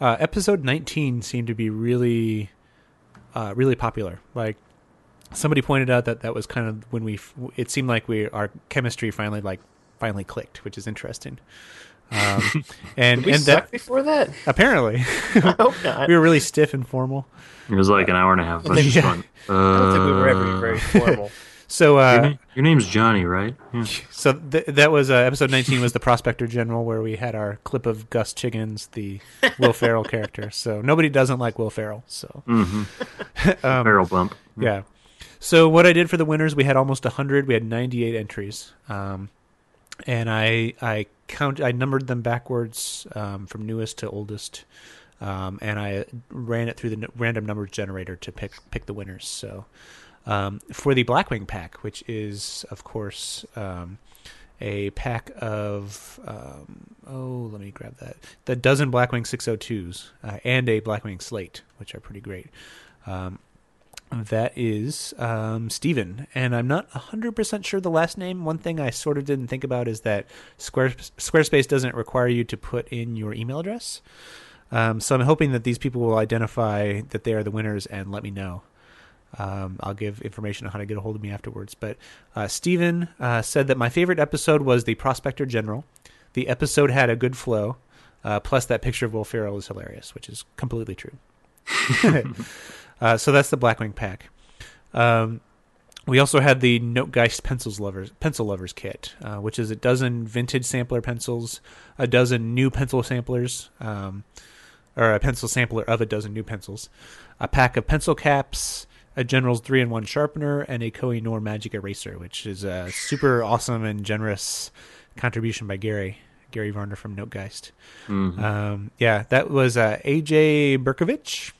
uh, episode nineteen seemed to be really, uh, really popular. Like somebody pointed out that that was kind of when we it seemed like we our chemistry finally like finally clicked, which is interesting. Um, and Did we and suck that before that? apparently I hope not. we were really stiff and formal. It was like an hour and a half. of us just Yeah. going, I don't think we were ever "Uh, very formal. So, Your, uh, na- your name's Johnny, right? Yeah. so th- that was uh, episode 19 was the Prospector General, where we had our clip of Gus Chiggins, the Will Ferrell character. So nobody doesn't like Will Ferrell. So Mm-hmm. um, Barrel bump. yeah. So what I did for the winners, we had almost 100. We had 98 entries, um, and I I count I numbered them backwards um, from newest to oldest, um, and I ran it through the random numbers generator to pick pick the winners. So um, for the Blackwing pack, which is of course um, a pack of um, oh let me grab that the dozen Blackwing 602s uh, and a Blackwing slate, which are pretty great. Um, that is um, Steven. And I'm not 100% sure the last name. One thing I sort of didn't think about is that Square, Squarespace doesn't require you to put in your email address. Um, so I'm hoping that these people will identify that they are the winners and let me know. Um, I'll give information on how to get a hold of me afterwards. But uh, Steven uh, said that my favorite episode was the Prospector General. The episode had a good flow. Uh, plus, that picture of Will Ferrell is hilarious, which is completely true. Uh, so that's the Blackwing pack. Um, we also had the Notegeist pencils lovers pencil lovers kit, uh, which is a dozen vintage sampler pencils, a dozen new pencil samplers, um, or a pencil sampler of a dozen new pencils, a pack of pencil caps, a General's three in one sharpener, and a Koh-i-Noor magic eraser, which is a super awesome and generous contribution by Gary Gary Varner from Notegeist. Mhm. Um, yeah, that was uh, AJ Berkovich.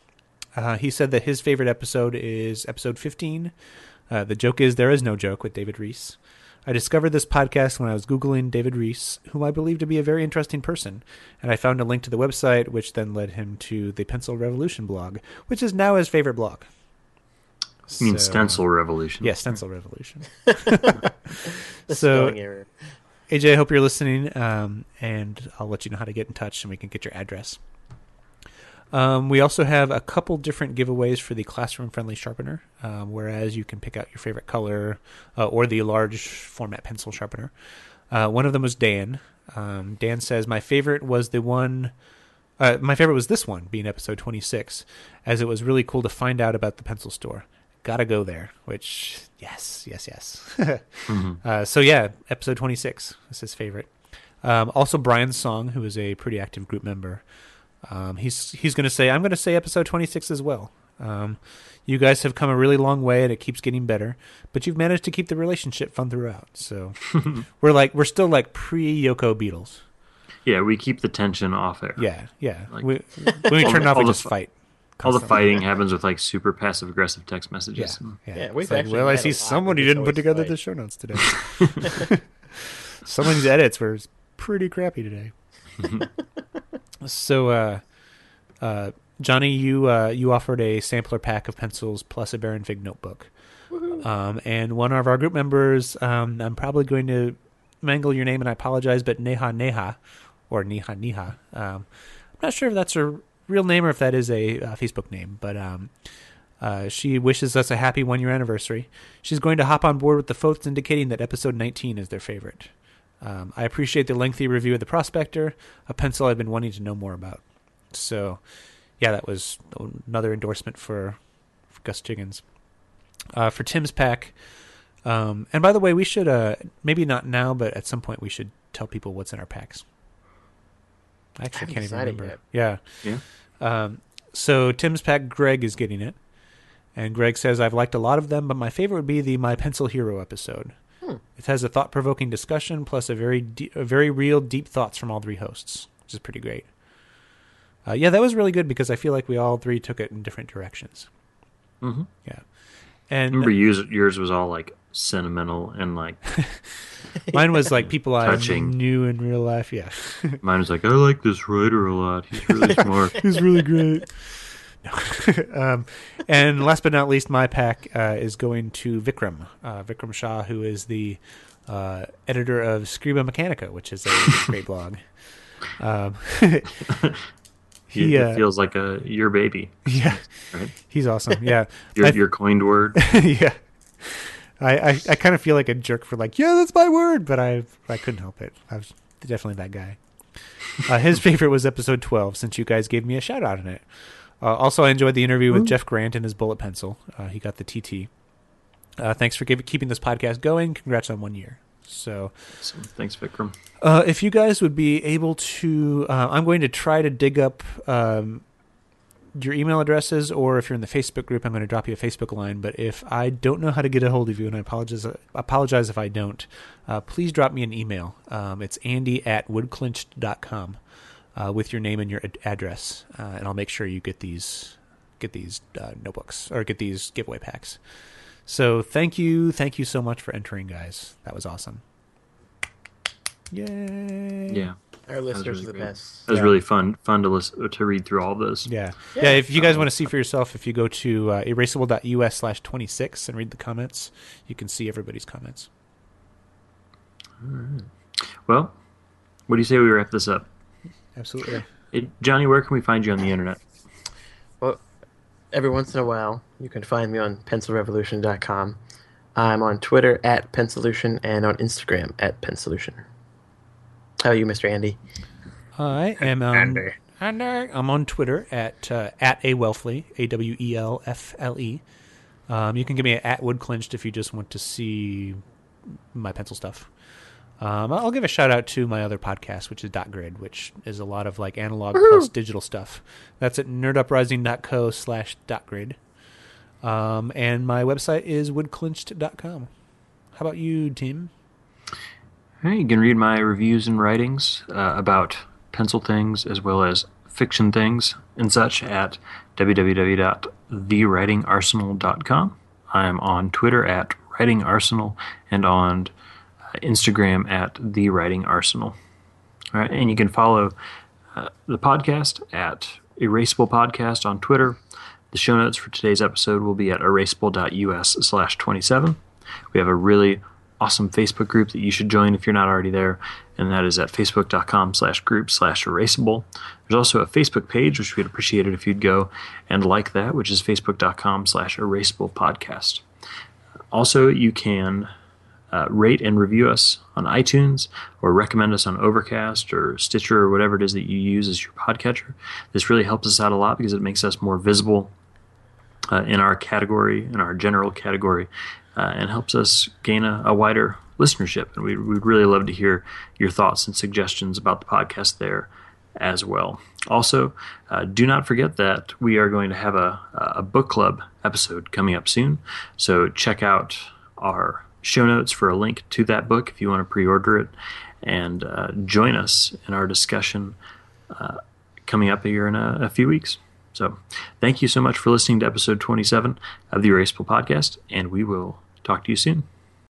Uh, he said that his favorite episode is episode 15. Uh, the joke is There Is No Joke with David Rees. I discovered this podcast when I was Googling David Rees, whom I believe to be a very interesting person, and I found a link to the website, which then led him to the Pencil Revolution blog, which is now his favorite blog. You mean So- stencil revolution? Yeah, Stencil Revolution. So- error. AJ, I hope you're listening, um, and I'll let you know how to get in touch and we can get your address. Um, we also have a couple different giveaways for the classroom friendly sharpener, um, whereas you can pick out your favorite color uh, or the large format pencil sharpener. Uh, one of them was Dan. Um, Dan says, My favorite was the one. Uh, my favorite was this one, being episode 26, as it was really cool to find out about the pencil store. Gotta go there, which, yes, yes, yes. Mhm. Uh, so yeah, episode 26 is his favorite. Um, also, Brian Song, who is a pretty active group member, um, he's he's going to say, I'm going to say episode 26 as well. Um, you guys have come a really long way, and it keeps getting better. But you've managed to keep the relationship fun throughout. So we're like we're still like pre Yoko Beatles. Yeah, we keep the tension off there. Yeah, yeah. Like- we, when we turn the- off, we all the just fu- fight. All the fighting happens with like super passive aggressive text messages. yeah. Yeah, we've like, well, I see someone who didn't put together fight. the show notes today. Someone's edits were pretty crappy today. So, uh, uh, Johnny, you uh, you offered a sampler pack of pencils plus a Baron Fig notebook, um, and one of our group members, um, I'm probably going to mangle your name, and I apologize, but Neha Neha or Niha Niha. Um, I'm not sure if that's her real name or if that is a uh, Facebook name, but um, uh, she wishes us a happy one year anniversary. She's going to hop on board with the folks indicating that episode 19 is their favorite. Um, I appreciate the lengthy review of the Prospector, a pencil I've been wanting to know more about. So, yeah, that was another endorsement for, for Gus Chiggins. Uh, for Tim's pack, um, and by the way, we should uh, maybe not now, but at some point we should tell people what's in our packs. I actually can't even remember. Yet. Yeah. Yeah. Um, so Tim's pack, Greg is getting it, and Greg says I've liked a lot of them, but my favorite would be the My Pencil Hero episode. Hmm. It has a thought-provoking discussion plus a very, de- a very real, deep thoughts from all three hosts, which is pretty great. Uh, yeah, that was really good because I feel like we all three took it in different directions. Mm-hmm. Yeah, and Remember, yours, yours was all like sentimental and like mine was like people I Touching. knew in real life. Yeah, mine was like I like this writer a lot. He's really smart. He's really great. um, and last but not least, my pack uh, is going to Vikram, uh, Vikram Shah, who is the uh, editor of Scriba Mechanica, which is a great blog. Um, he, uh, feels like a your baby, yeah, right? he's awesome. Yeah, Your your coined word. yeah. I, I, I kind of feel like a jerk for like, yeah, that's my word, but I I couldn't help it. I was definitely that guy. Uh, his favorite was episode 12, since you guys gave me a shout out in it. Uh, also, I enjoyed the interview with Jeff Grant and his bullet pencil. Uh, he got the TT. Uh, thanks for give, keeping this podcast going. Congrats on one year. So, So, thanks, Vikram. uh, if you guys would be able to, uh, I'm going to try to dig up um, your email addresses, or if you're in the Facebook group, I'm going to drop you a Facebook line. But if I don't know how to get a hold of you, and I apologize, apologize if I don't, uh, please drop me an email. Um, it's andy at woodclinched.com uh, with your name and your ad- address, uh, and I'll make sure you get these get these uh, notebooks or get these giveaway packs. So thank you, thank you so much for entering, guys. That was awesome. Yay! Yeah, Our listeners really are the great. best. that was Yeah. really fun. Fun to listen to read through all those. Yeah. Yeah. yeah. If you guys want to see for yourself, if you go to uh, erasable.us slash 26 and read the comments, you can see everybody's comments. All right. Well, what do you say we wrap this up? Absolutely. Hey, Johnny, where can we find you on the internet? Well, every once in a while, you can find me on pencilrevolution.com. I'm on Twitter at Pensolution and on Instagram at Pensolution. How are you, Mr. Andy? I am on, Andy. Andy. I'm on Twitter at uh, at a Welfle, A W E L F L E. Um, you can give me an at Woodclinched if you just want to see my pencil stuff. Um, I'll give a shout out to my other podcast, which is Dot Grid, which is a lot of like analog plus digital stuff. That's at nerduprising.co slash dot grid. Um, and my website is woodclinched.com. How about you, Tim? Hey, you can read my reviews and writings uh, about pencil things as well as fiction things and such at www.thewritingarsenal.com. I'm on Twitter at writingarsenal and on Instagram at The Writing Arsenal. All right, and you can follow uh, the podcast at Erasable Podcast on Twitter. The show notes for today's episode will be at erasable.us slash 27. We have a really awesome Facebook group that you should join if you're not already there, and that is at facebook.com slash group slash erasable. There's also a Facebook page, which we'd appreciate it if you'd go and like that, which is facebook.com slash erasable podcast. Also, you can uh, rate and review us on iTunes or recommend us on Overcast or Stitcher or whatever it is that you use as your podcatcher. This really helps us out a lot because it makes us more visible uh, in our category, in our general category, uh, and helps us gain a, a wider listenership. And we, we'd really love to hear your thoughts and suggestions about the podcast there as well. Also, uh, do not forget that we are going to have a, a book club episode coming up soon. So check out our show notes for a link to that book if you want to pre order it and uh, join us in our discussion uh, coming up here in a, a few weeks. So, thank you so much for listening to episode 27 of the Erasable Podcast, and we will talk to you soon.